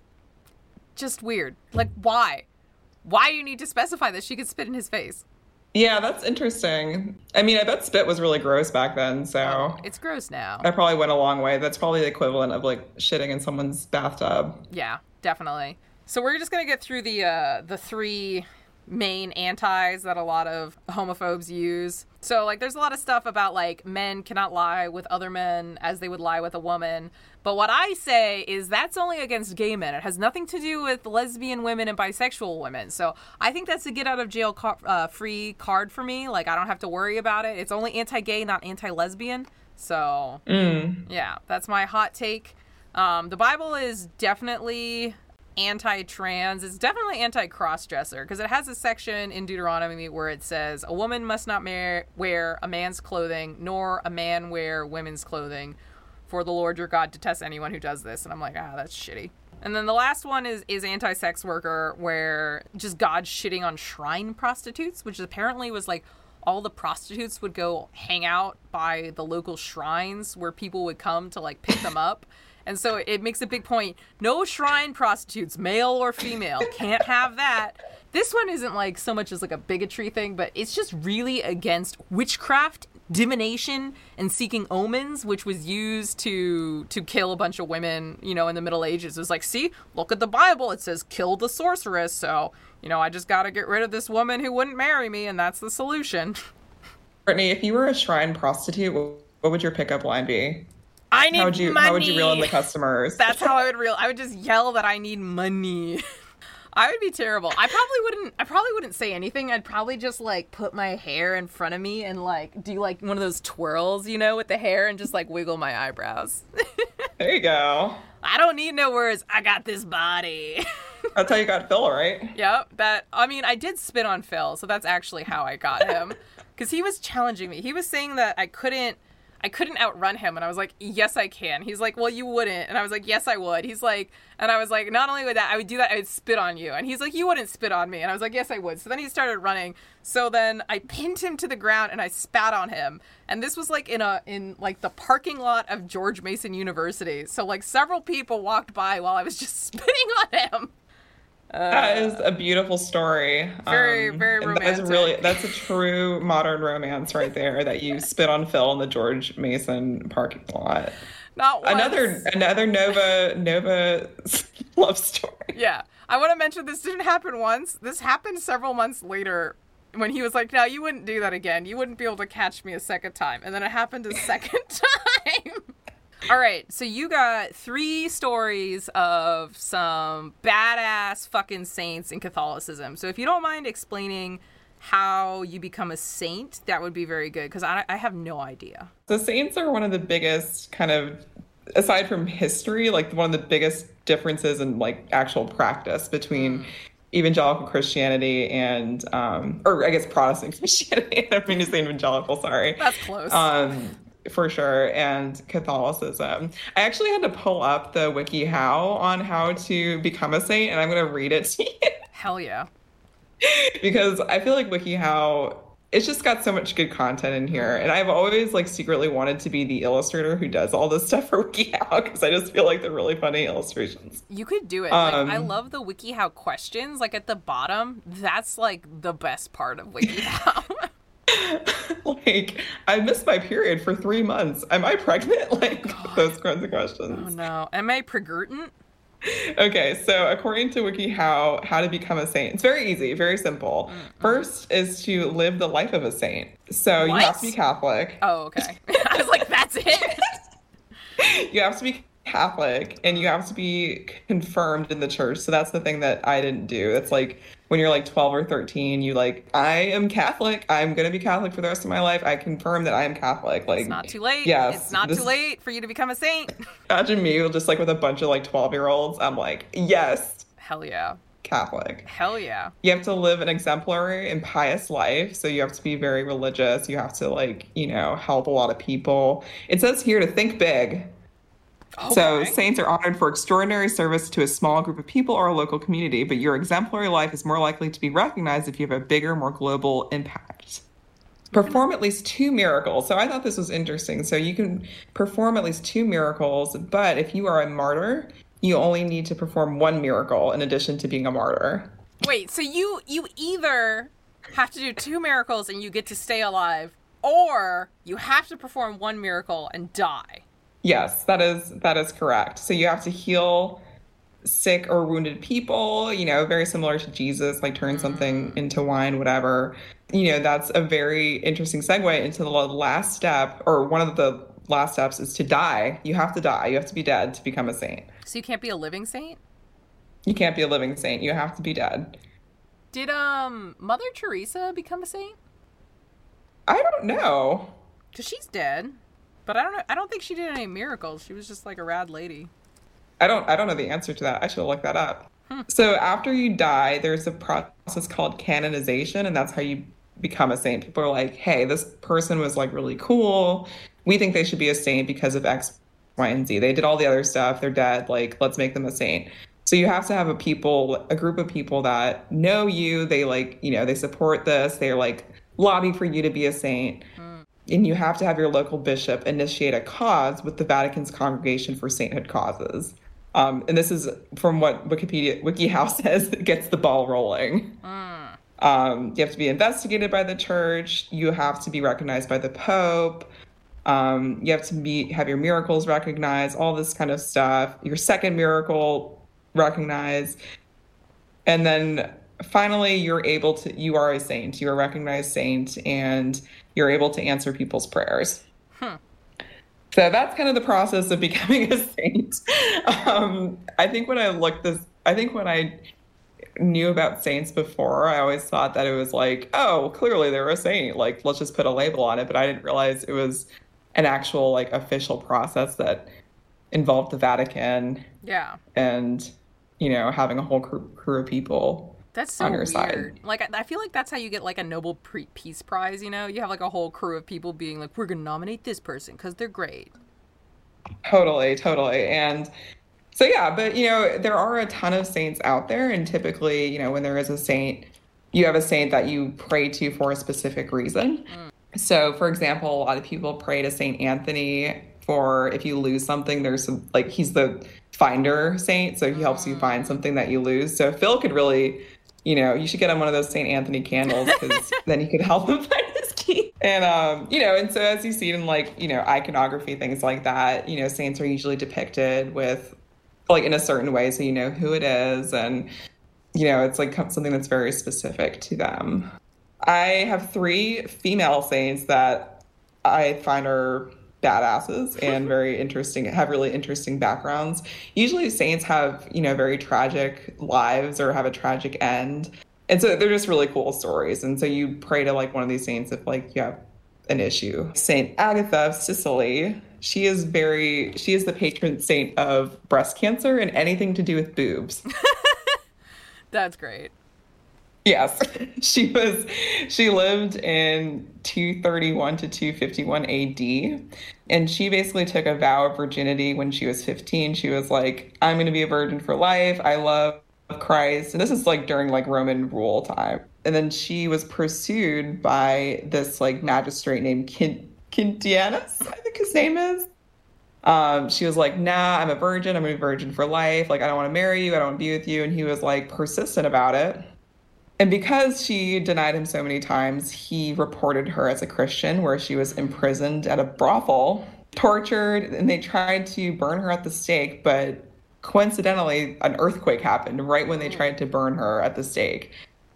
Just weird. Like, why? Why do you need to specify that she could spit in his face? Yeah, that's interesting. I mean, I bet spit was really gross back then, so It's gross now. that probably went a long way. That's probably the equivalent of like shitting in someone's bathtub. Yeah, definitely. So we're just gonna get through the uh, the three main antis that a lot of homophobes use. So like, there's a lot of stuff about like men cannot lie with other men as they would lie with a woman. But what I say is that's only against gay men. It has nothing to do with lesbian women and bisexual women. So I think that's a get out of jail car- uh, free card for me. Like I don't have to worry about it. It's only anti-gay, not anti-lesbian. So yeah, that's my hot take. Um, the Bible is definitely anti-trans. It's definitely anti-cross-dresser because it has a section in Deuteronomy where it says a woman must not mar- wear a man's clothing, nor a man wear women's clothing. For the Lord your God detests anyone who does this. And I'm like, ah, that's shitty. And then the last one is is anti-sex worker, where just God shitting on shrine prostitutes, which apparently was like all the prostitutes would go hang out by the local shrines where people would come to like pick them up. And so it makes a big point. No shrine prostitutes, male or female, can't have that. This one isn't like so much as like a bigotry thing, but it's just really against witchcraft, divination, and seeking omens, which was used to to kill a bunch of women, you know, in the Middle Ages. It was like, see, look at the Bible. It says kill the sorceress. So, you know, I just got to get rid of this woman who wouldn't marry me, and that's the solution. Brittany, if you were a shrine prostitute, what would your pickup line be? I need How would you money. how would you reel in the customers? That's how I would reel. I would just yell that I need money. I would be terrible. I probably wouldn't. I probably wouldn't say anything. I'd probably just like put my hair in front of me and like do like one of those twirls, you know, with the hair and just like wiggle my eyebrows. there you go. I don't need no words. I got this body. That's how you got Phil, right? yep. That. I mean, I did spit on Phil, so that's actually how I got him. Because he was challenging me. He was saying that I couldn't. I couldn't outrun him. And I was like, yes, I can. He's like, well, you wouldn't. And I was like, yes, I would. He's like, and I was like, not only would that, I would do that, I would spit on you. And he's like, you wouldn't spit on me. And I was like, yes, I would. So then he started running. So then I pinned him to the ground and I spat on him. And this was like in a, in like the parking lot of George Mason University. So like several people walked by while I was just spitting on him. That is a beautiful story. Um, Very, very and That's romantic. really that's a true modern romance right there. That you spit on Phil in the George Mason parking lot. Not once. Another another Nova Nova love story. Yeah. I want to mention this didn't happen once. This happened several months later when he was like, "No, you wouldn't do that again. You wouldn't be able to catch me a second time." And then it happened a second time. All right, so you got three stories of some badass fucking saints in Catholicism. So if you don't mind explaining how you become a saint, that would be very good because I, I have no idea. The saints are one of the biggest kind of aside from history, like one of the biggest differences in like actual practice between evangelical Christianity and um or I guess Protestant Christianity. I mean to say evangelical, sorry. That's close. Um for sure and Catholicism. I actually had to pull up the WikiHow on how to become a saint and I'm going to read it to you Hell yeah. because I feel like WikiHow it's just got so much good content in here and I've always like secretly wanted to be the illustrator who does all this stuff for WikiHow because I just feel like they're really funny illustrations. You could do it. like, I Um, love the WikiHow questions. Like at the bottom, that's like the best part of WikiHow. like I missed my period for 3 months. Am I pregnant? Like those kinds of questions. oh no. Am I pregurtant? Okay, so according to WikiHow, how to become a saint. It's very easy, very simple. Mm-hmm. First is to live the life of a saint. So you have to be Catholic. Oh, okay. I was like, that's it. You have to be Catholic and you have to be confirmed in the church. So that's the thing that I didn't do. It's like when you're like 12 or 13, you like, I am Catholic. I'm going to be Catholic for the rest of my life. I confirm that I am Catholic. Like, It's not too late. Yes, It's not this- too late for you to become a saint. Imagine me just like with a bunch of like 12 year olds. I'm like, yes, Hell yeah. Catholic. Hell yeah. you have to live an exemplary and pious life. So you have to be very religious. You have to like, you know, help a lot of people. It says here to think big. So saints are honored for extraordinary service to a small group of people or a local community, but your exemplary life is more likely to be recognized if you have a bigger, more global impact. Perform at least two miracles. So I thought this was interesting. So you can perform at least two miracles, but if you are a martyr, you only need to perform one miracle in addition to being a martyr. Wait, so you you either have to do two miracles and you get to stay alive, or you have to perform one miracle and die. Yes, that is that is correct. So you have to heal sick or wounded people, you know, very similar to Jesus, like turn something into wine, whatever. You know, that's a very interesting segue into the last step, or one of the last steps is to die. You have to die. You have to be dead to become a saint. So you can't be a living saint? You can't be a living saint. You have to be dead. Did um Mother Teresa become a saint? I don't know. Cuz she's dead. But I don't know I don't think she did any miracles. She was just like a rad lady. I don't I don't know the answer to that. I should look that up. Hmm. So after you die, there's a process called canonization, and that's how you become a saint. People are like, hey, this person was like really cool. We think they should be a saint because of X, Y, and Z. They did all the other stuff. They're dead. Like, let's make them a saint. So you have to have a people, a group of people that know you. They like, you know, they support this. They're like lobby for you to be a saint. Hmm. And you have to have your local bishop initiate a cause with the Vatican's Congregation for Sainthood Causes. Um, and this is from what Wikipedia WikiHow says that gets the ball rolling. Um, you have to be investigated by the church. You have to be recognized by the Pope. Um, you have to be have your miracles recognized. All this kind of stuff. Your second miracle recognized, and then finally you're able to. You are a saint. You're a recognized saint, and you're able to answer people's prayers. So that's kind of the process of becoming a saint. Um, I think when I looked this, I think when I knew about saints before, I always thought that it was like, oh, clearly they're a saint. Like, let's just put a label on it. But I didn't realize it was an actual like official process that involved the Vatican Yeah. and you know having a whole crew, crew of people. That's so on your weird. side. Like I, feel like that's how you get like a Nobel Pre- Peace Prize. You know, you have like a whole crew of people being like, "We're gonna nominate this person because they're great." Totally, totally. And so, yeah, but you know, there are a ton of saints out there. And typically, you know, when there is a saint, you have a saint that you pray to for a specific reason. Mm. So, for example, a lot of people pray to Saint Anthony for if you lose something, there's some, like, he's the finder saint. So he helps you mm. find something that you lose. So Phil could really, you know, you should get him one of those Saint Anthony candles because then he could help him find his key. And, um, you know, and so as you see in like, you know, iconography, things like that, you know, saints are usually depicted with like in a certain way so you know who it is and you know it's like something that's very specific to them i have three female saints that i find are badasses and very interesting have really interesting backgrounds. Usually saints have you know very tragic lives or have a tragic end. And so they're just really cool stories. And so you pray to like one of these saints if like you have an issue. Saint agatha of sicily she is very she is the patron saint of breast cancer and anything to do with boobs. That's great. Yes, she was. She lived in 231 to 251 AD, and she basically took a vow of virginity when she was 15. She was like, "I'm going to be a virgin for life. I love Christ." And this is like during like Roman rule time. And then she was pursued by this like magistrate named Quin- Quintianus, I think his name is. Um, she was like, nah, I'm a virgin. I'm going to a virgin for life. Like, I don't want to marry you. I don't want to be with you. And he was like persistent about it. And because she denied him so many times, he reported her as a Christian, where she was imprisoned at a brothel, tortured, and they tried to burn her at the stake. But coincidentally, an earthquake happened right when they hmm. tried to burn her at the stake.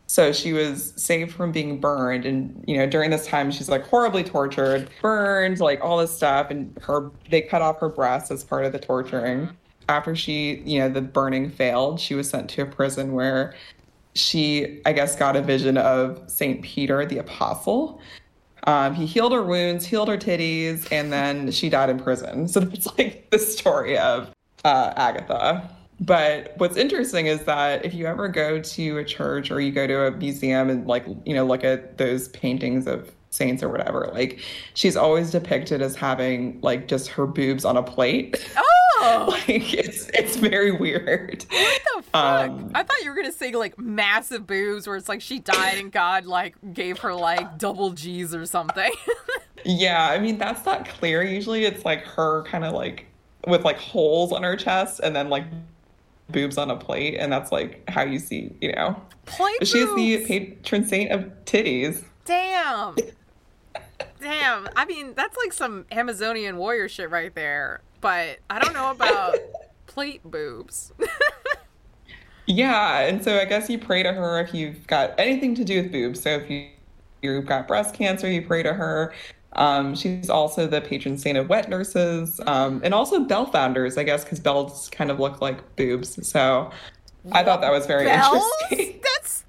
So she was saved from being burned. And, you know, during this time, she's like horribly tortured, burned, like all this stuff. And her, they cut off her breasts as part of the torturing. Hmm. After she, you know, the burning failed, she was sent to a prison where she, I guess, got a vision of St. Peter the Apostle. Um, he healed her wounds, healed her titties, and then she died in prison. So that's like the story of uh, Agatha. But what's interesting is that if you ever go to a church or you go to a museum and like, you know, look at those paintings of saints or whatever, like she's always depicted as having like just her boobs on a plate. Oh, like it's it's very weird. what the fuck? Um, I thought you were gonna say like massive boobs, where it's like she died and God like gave her like double G's or something. Yeah, I mean that's not clear. Usually it's like her kind of like with like holes on her chest and then like boobs on a plate, and that's like how you see, you know. Plate she's the patron saint of titties. Damn. Damn. I mean, that's like some Amazonian warrior shit right there. But I don't know about plate boobs. Yeah, and so I guess you pray to her if you've got anything to do with boobs. So if you you've got breast cancer, you pray to her. Um, she's also the patron saint of wet nurses um, and also bell founders, I guess, because bells kind of look like boobs. So I thought that was very bells? interesting. That's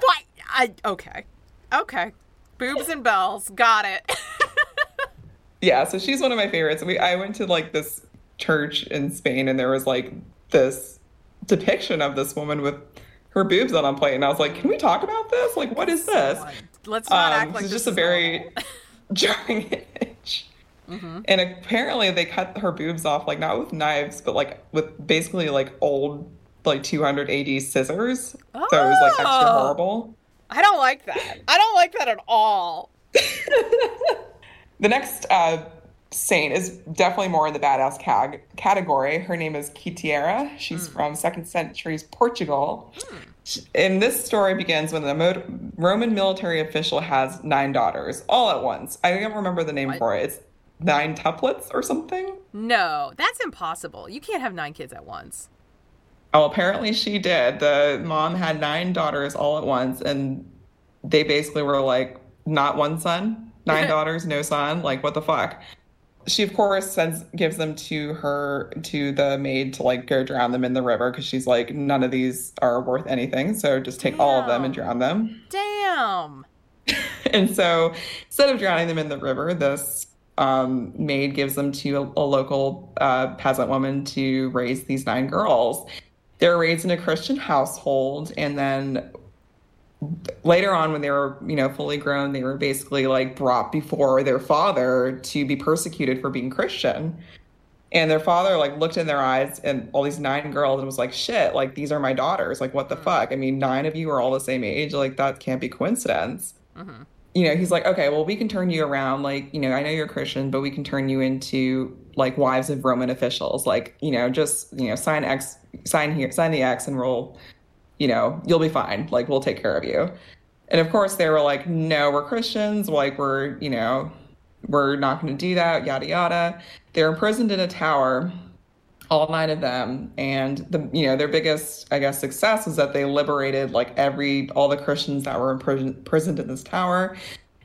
what I okay. Okay. Boobs and bells. Got it. Yeah, so she's one of my favorites. We I went to like this church in Spain and there was like this depiction of this woman with her boobs on a plate and I was like, "Can we talk about this? Like what is this?" Let's not Um, act like it's this just a very jarring image. Mm-hmm. And apparently they cut her boobs off like not with knives, but like with basically like old like 200 AD scissors. So it was like extra Oh. horrible. I don't like that. I don't like that at all. The next uh, saint is definitely more in the badass cag- category. Her name is Quiteria. She's from second century's Portugal. And this story begins when the Mo- Roman military official has nine daughters all at once. I don't remember the name What? for it. It's nine tuplets or something. No, that's impossible. You can't have nine kids at once. Oh, apparently she did. The mom had nine daughters all at once, and they basically were like, not one son, nine daughters, no son. Like, what the fuck? She, of course, sends gives them to her to the maid to like go drown them in the river because she's like, none of these are worth anything. So just take all of them and drown them. Damn. And so instead of drowning them in the river, this um, maid gives them to a, a local uh, peasant woman to raise these nine girls. They're raised in a Christian household, and then later on, when they were you know fully grown, they were basically like brought before their father to be persecuted for being Christian. And their father like looked in their eyes and all these nine girls and was like, shit, like these are my daughters. Like, what the mm-hmm. fuck? I mean, nine of you are all the same age. Like, that can't be coincidence mm-hmm. you know, he's like, okay, well, we can turn you around. Like, you know, I know you're a Christian, but we can turn you into like wives of Roman officials. Like, you know, just, you know, sign X, sign here, sign the X and we'll, you know, you'll be fine. Like, we'll take care of you. And of course, they were like, no, we're Christians. Like, we're, you know, we're not going to do that, yada, yada. They're imprisoned in a tower all nine of them and the you know their biggest i guess success was that they liberated like every all the christians that were imprisoned in this tower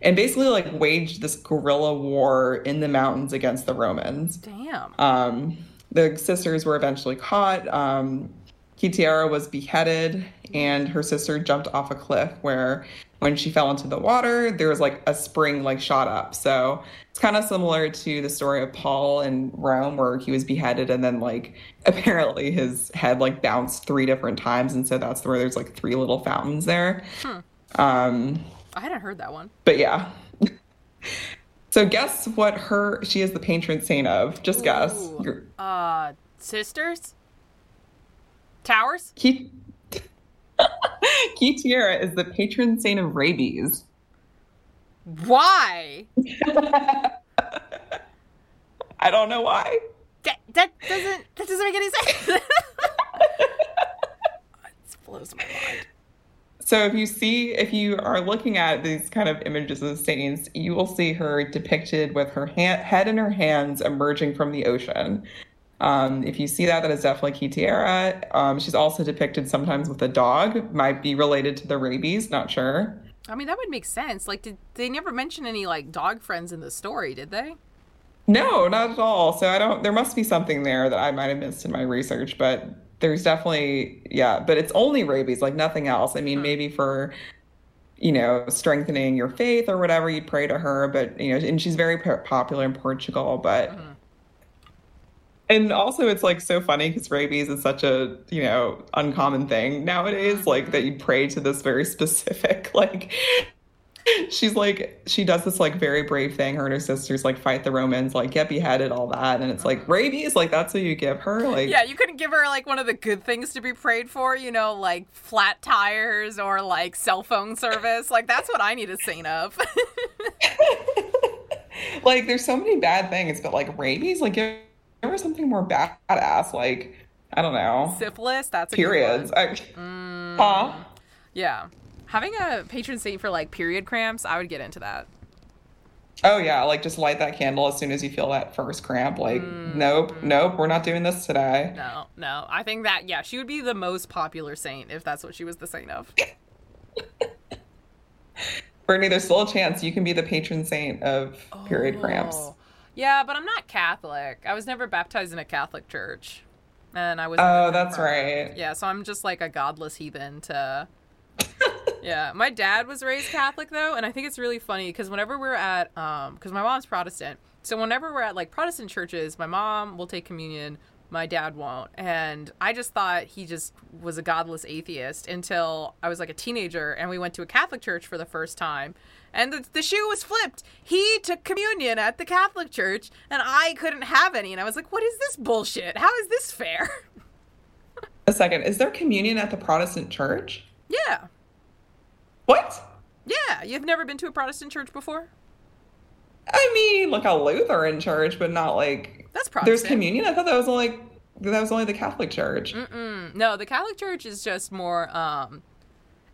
and basically like waged this guerrilla war in the mountains against the romans Damn. um, the sisters were eventually caught. Um, Quiteria was beheaded, and her sister jumped off a cliff where, when she fell into the water, there was like a spring like shot up. So it's kind of similar to the story of Paul in Rome, where he was beheaded, and then like apparently his head like bounced three different times, and so that's where there's like three little fountains there. Um, I hadn't heard that one. but yeah. So guess what her she is the patron saint of. Just guess. Ooh. You're- Uh, sisters? Towers? Ki- Quiteria is the patron saint of rabies. Why? I don't know why. That, that doesn't that doesn't make any sense. it blows my mind. So if you see, if you are looking at these kind of images of the saints, you will see her depicted with her hand, head in her hands emerging from the ocean. Um, if you see that, that is definitely Quiteria. Um, she's also depicted sometimes with a dog, might be related to the rabies, not sure. I mean, that would make sense. Like, did they never mention any like dog friends in the story? Did they? No, not at all. So I don't, there must be something there that I might have missed in my research, but there's definitely, yeah, but it's only rabies, like nothing else. I mean, uh-huh. maybe for, you know, strengthening your faith or whatever, you'd pray to her, but, you know, and she's very popular in Portugal, but. Uh-huh. And also, it's like so funny because rabies is such a you know uncommon thing nowadays. Uh-huh. Like that you pray to this very specific like she's like she does this like very brave thing. Her and her sisters like fight the romans like get beheaded all that. And it's like uh-huh. rabies? Like that's what you give her? Like Yeah, you couldn't give her like one of the good things to be prayed for, you know, like flat tires or like cell phone service. Like that's what I need a saint of. like there's so many bad things but like rabies? Like give her something more badass like i don't know. Syphilis, that's periods. I, mm. huh? Yeah. Having a patron saint for like period cramps, I would get into that. oh yeah like just light that candle as soon as you feel that first cramp like mm, nope mm. nope we're not doing this today No, no. I think that yeah, she would be the most popular saint if that's what she was the saint of. Brittany, there's still a chance you can be the patron saint of period oh, cramps. Oh. Yeah, but I'm not Catholic. I was never baptized in a Catholic church. And I was Oh, that's right. Yeah, so I'm just like a godless heathen to Yeah, my dad was raised Catholic though, and I think it's really funny because whenever we're at um because my mom's Protestant. So whenever we're at like Protestant churches, my mom will take communion, my dad won't. And I just thought he just was a godless atheist until I was like a teenager and we went to a Catholic church for the first time. And the, the shoe was flipped. He took communion at the Catholic church and I couldn't have any. And I was like, what is this bullshit? How is this fair? a second. Is there communion at the Protestant church? Yeah. What? Yeah. You've never been to a Protestant church before? I mean, like a Lutheran church, but not like That's Protestant. there's communion. I thought that was only that was only the Catholic Church. Mm, No, the Catholic Church is just more um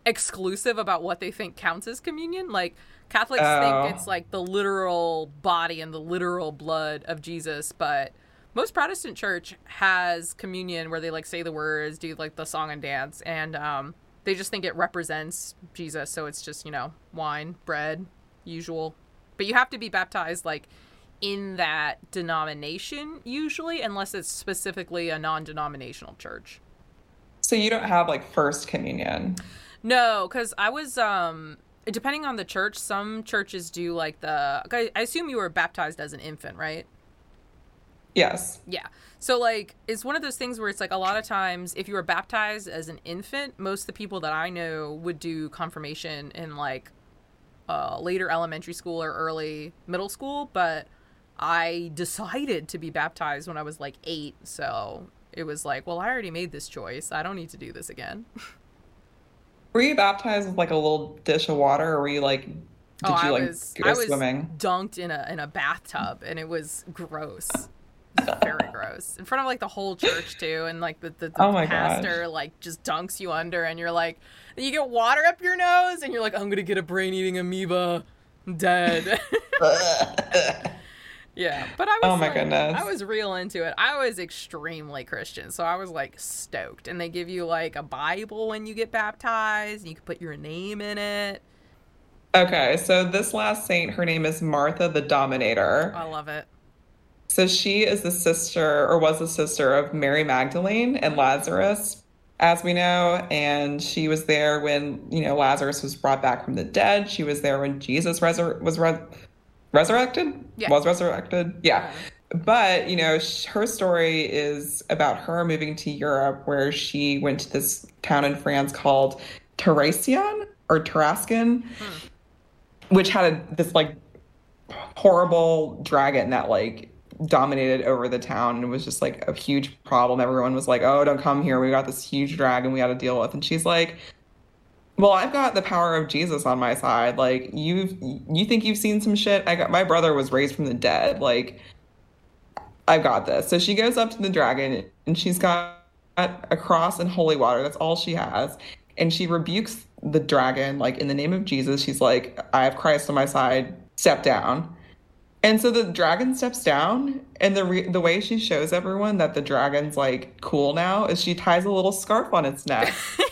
exclusive about what they think counts as communion. Like Catholics Oh. think it's like the literal body and the literal blood of Jesus, but most Protestant church has communion where they like say the words, do like the song and dance, and um they just think it represents Jesus, so it's just, you know, wine, bread, usual. But you have to be baptized like in that denomination usually unless it's specifically a non-denominational church. So you don't have like first communion. No, because I was um depending on the church, some churches do like the. I I assume you were baptized as an infant, right? Yes. Yeah. So like it's one of those things where it's like a lot of times if you were baptized as an infant, most of the people that I know would do confirmation in like uh, later elementary school or early middle school, but I decided to be baptized when I was like eight, so it was like, well, I already made this choice. I don't need to do this again. Were you baptized with like a little dish of water, or were you like? Did oh, you I like was go I was swimming? dunked in a in a bathtub, and it was gross. Very gross in front of like the whole church too, and like the the, the Oh my pastor like just dunks you under, and you're like, you get water up your nose, and you're like, I'm gonna get a brain eating amoeba, I'm dead. yeah, but I was Oh my like- goodness. I was real into it. I was extremely Christian, so I was like stoked, and they give you like a Bible when you get baptized, and you can put your name in it. Okay, so this last saint, her name is Martha the Dominator. I love it. So she is the sister, or was the sister of Mary Magdalene and Lazarus, as we know. And she was there when, you know, Lazarus was brought back from the dead. She was there when Jesus resur- was re- resurrected? Yeah. Was resurrected? Yeah. But, you know, sh- her story is about her moving to Europe, where she went to this town in France called Terrasian or Tarascon, hmm. which had a, this like horrible dragon that like dominated over the town and it was just like a huge problem. Everyone was like, "Oh, don't come here. We got this huge dragon we got to deal with." And she's like, "Well, I've got the power of Jesus on my side. Like, you've you think you've seen some shit? I got my brother was raised from the dead. Like, I've got this." So she goes up to the dragon and she's got a cross and holy water. That's all she has. And she rebukes the dragon like in the name of Jesus. She's like, "I have Christ on my side. Step down." And so the dragon steps down, and the re- the way she shows everyone that the dragon's like cool now is she ties a little scarf on its neck.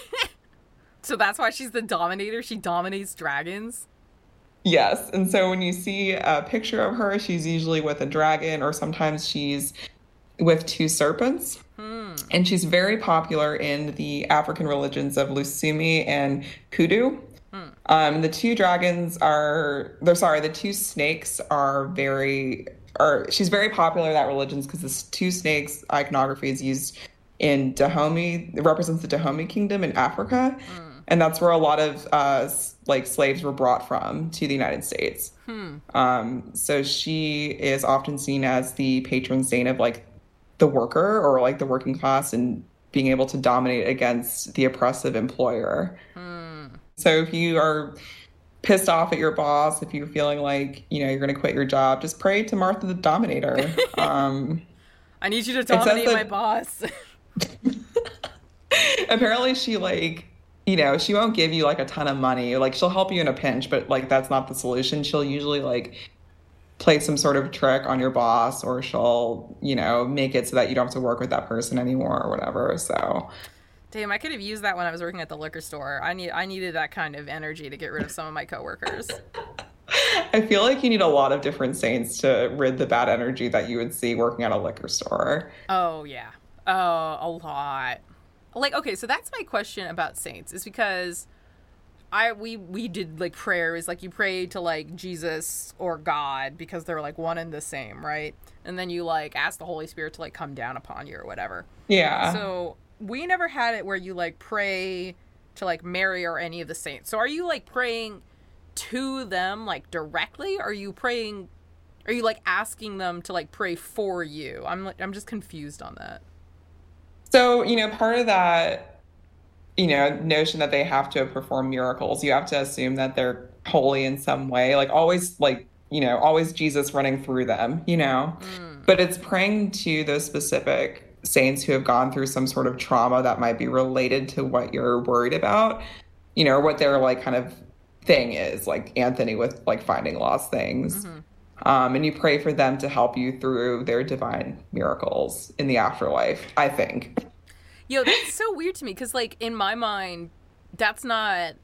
So that's why she's the dominator. She dominates dragons. yes, and so when you see a picture of her, she's usually with a dragon, or sometimes she's with two serpents. Hmm. And she's very popular in the African religions of Lucumí and Kudu. Um, the two dragons are, they're sorry, the two snakes are very, are she's very popular in that religions because the two snakes iconography is used in Dahomey. It represents the Dahomey kingdom in Africa, and that's where a lot of uh, like slaves were brought from to the United States. Um, so she is often seen as the patron saint of like the worker or like the working class and being able to dominate against the oppressive employer. So if you are pissed off at your boss, if you're feeling like, you know, you're going to quit your job, just pray to Martha the Dominator. um, I need you to dominate my boss. apparently she like, you know, she won't give you like a ton of money. Like she'll help you in a pinch, but like that's not the solution. She'll usually like play some sort of trick on your boss or she'll, you know, make it so that you don't have to work with that person anymore or whatever. So Damn, I could have used that when I was working at the liquor store. I need I needed that kind of energy to get rid of some of my coworkers. I feel like you need a lot of different saints to rid the bad energy that you would see working at a liquor store. Oh yeah. Oh, a lot. Like okay, so that's my question about saints is because I we we did like prayers like you pray to like Jesus or God because they're like one and the same, right? And then you like ask the Holy Spirit to like come down upon you or whatever. Yeah. So we never had it where you like pray to like Mary or any of the saints. So are you like praying to them like directly? Or are you praying? Are you like asking them to like pray for you? I'm like I'm just confused on that. So, you know, part of that, you know, notion that they have to perform miracles, you have to assume that they're holy in some way, like always, like, you know, always Jesus running through them, you know? Mm. But it's praying to those specific saints who have gone through some sort of trauma that might be related to what you're worried about, you know, or what their like kind of thing is, like Anthony with like finding lost things. Um, and you pray for them to help you through their divine miracles in the afterlife, I think. Yo, that's so weird to me because, like, in my mind, that's not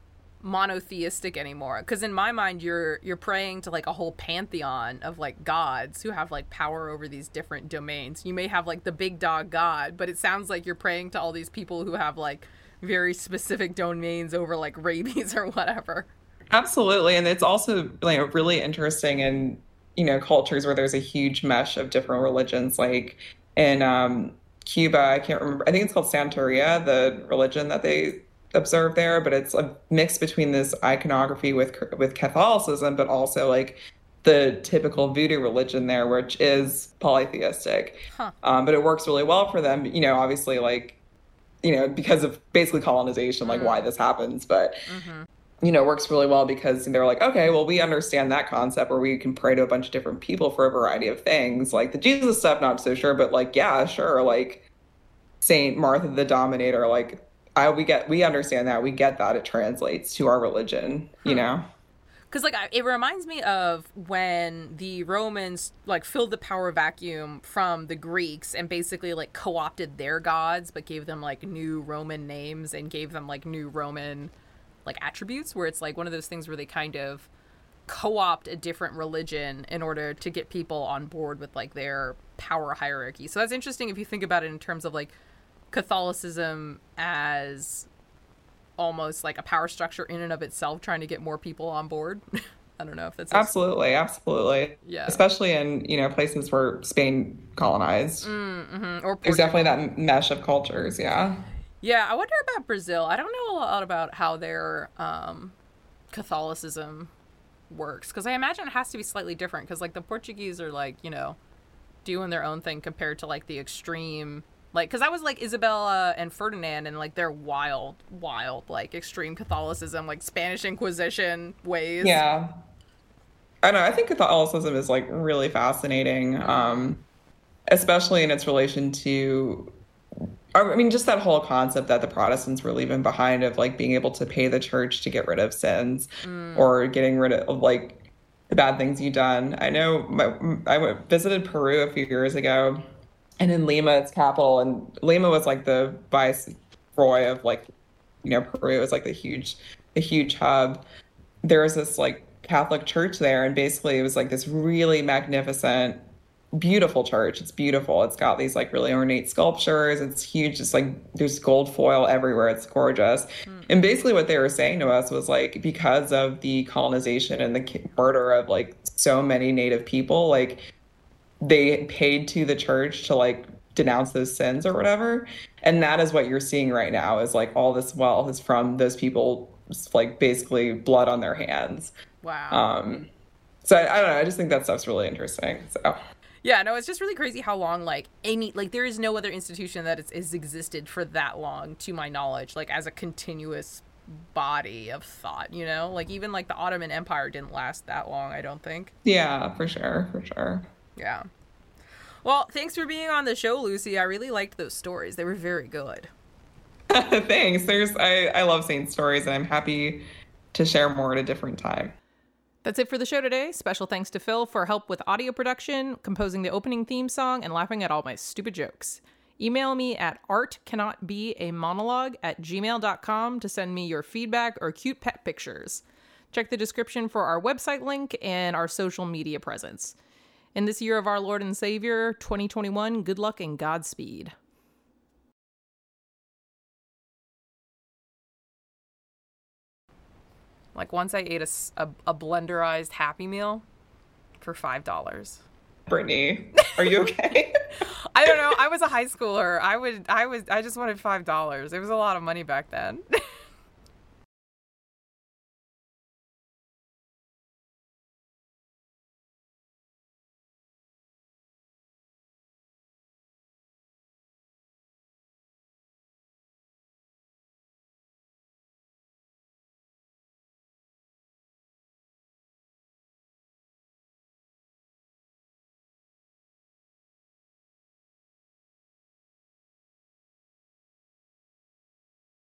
monotheistic anymore. Because in my mind, you're you're praying to like a whole pantheon of like gods who have like power over these different domains. You may have like the big dog god, but it sounds like you're praying to all these people who have like very specific domains over like rabies or whatever. Absolutely. And it's also like really interesting in, you know, cultures where there's a huge mesh of different religions. Like in um, Cuba, I can't remember, I think it's called Santeria, the religion that they observe there, but it's a mix between this iconography with with Catholicism, but also like the typical voodoo religion there, which is polytheistic. Huh. Um, but it works really well for them, you know, obviously like, you know, because of basically colonization, like why this happens. But you know, works really well because they're like, okay, well, we understand that concept where we can pray to a bunch of different people for a variety of things. Like the Jesus stuff, not so sure, but like, yeah, sure. Like Saint Martha the Dominator, like I we get we understand that. We get that it translates to our religion, you hmm. know? Because like I- it reminds me of when the Romans like filled the power vacuum from the Greeks and basically like co-opted their gods, but gave them like new Roman names and gave them like new Roman like attributes. Where it's like one of those things where they kind of co-opt a different religion in order to get people on board with like their power hierarchy. So that's interesting if you think about it in terms of like Catholicism as almost like a power structure in and of itself trying to get more people on board. I don't know if that's Absolutely, absolutely. Yeah. Especially in, you know, places where Spain colonized. Mhm, or There's definitely that mesh of cultures, yeah. Yeah, I wonder about Brazil. I don't know a lot about how their um, Catholicism works because I imagine it has to be slightly different because like the Portuguese are like you know doing their own thing compared to like the extreme like because I was like Isabella and Ferdinand and like they're wild, wild like extreme Catholicism like Spanish Inquisition ways. Yeah. I know. I think Catholicism is like really fascinating, um, especially in its relation to, I mean, just that whole concept that the Protestants were leaving behind of like being able to pay the church to get rid of sins or getting rid of like the bad things you've done. I know my, I went, visited Peru a few years ago and in Lima, its capital, and Lima was like the viceroy of like, you know, Peru. It was like the huge, the huge hub. There was this like Catholic church there, and basically it was like this really magnificent, beautiful church. It's beautiful. It's got these like really ornate sculptures. It's huge. It's like there's gold foil everywhere. It's gorgeous. Hmm. And basically what they were saying to us was like because of the colonization and the murder of like so many native people, like they paid to the church to like denounce those sins or whatever. And that is what you're seeing right now is like all this wealth is from those people like basically blood on their hands. Wow. Um so I, I don't know, I just think that stuff's really interesting. So Yeah, no, it's just really crazy how long like any like there is no other institution that has, has existed for that long, to my knowledge, like as a continuous body of thought. You know, like even like the Ottoman Empire didn't last that long. I don't think. yeah, for sure, for sure. Yeah. Well, thanks for being on the show, Lucy. I really liked those stories. They were very good. Thanks. There's I, I love saint stories and I'm happy to share more at a different time. That's it for the show today. Special thanks to Phil for help with audio production, composing the opening theme song, and laughing at all my stupid jokes. Email me at artcannotbeamonologue at gmail.com to send me your feedback or cute pet pictures. Check the description for our website link and our social media presence. In this year of our Lord and Savior, 2021, good luck and Godspeed. Like once I ate a blenderized Happy Meal for $5. Brittany, are you okay? I don't know. I was a high schooler. I would I was I just wanted five dollars. It was a lot of money back then.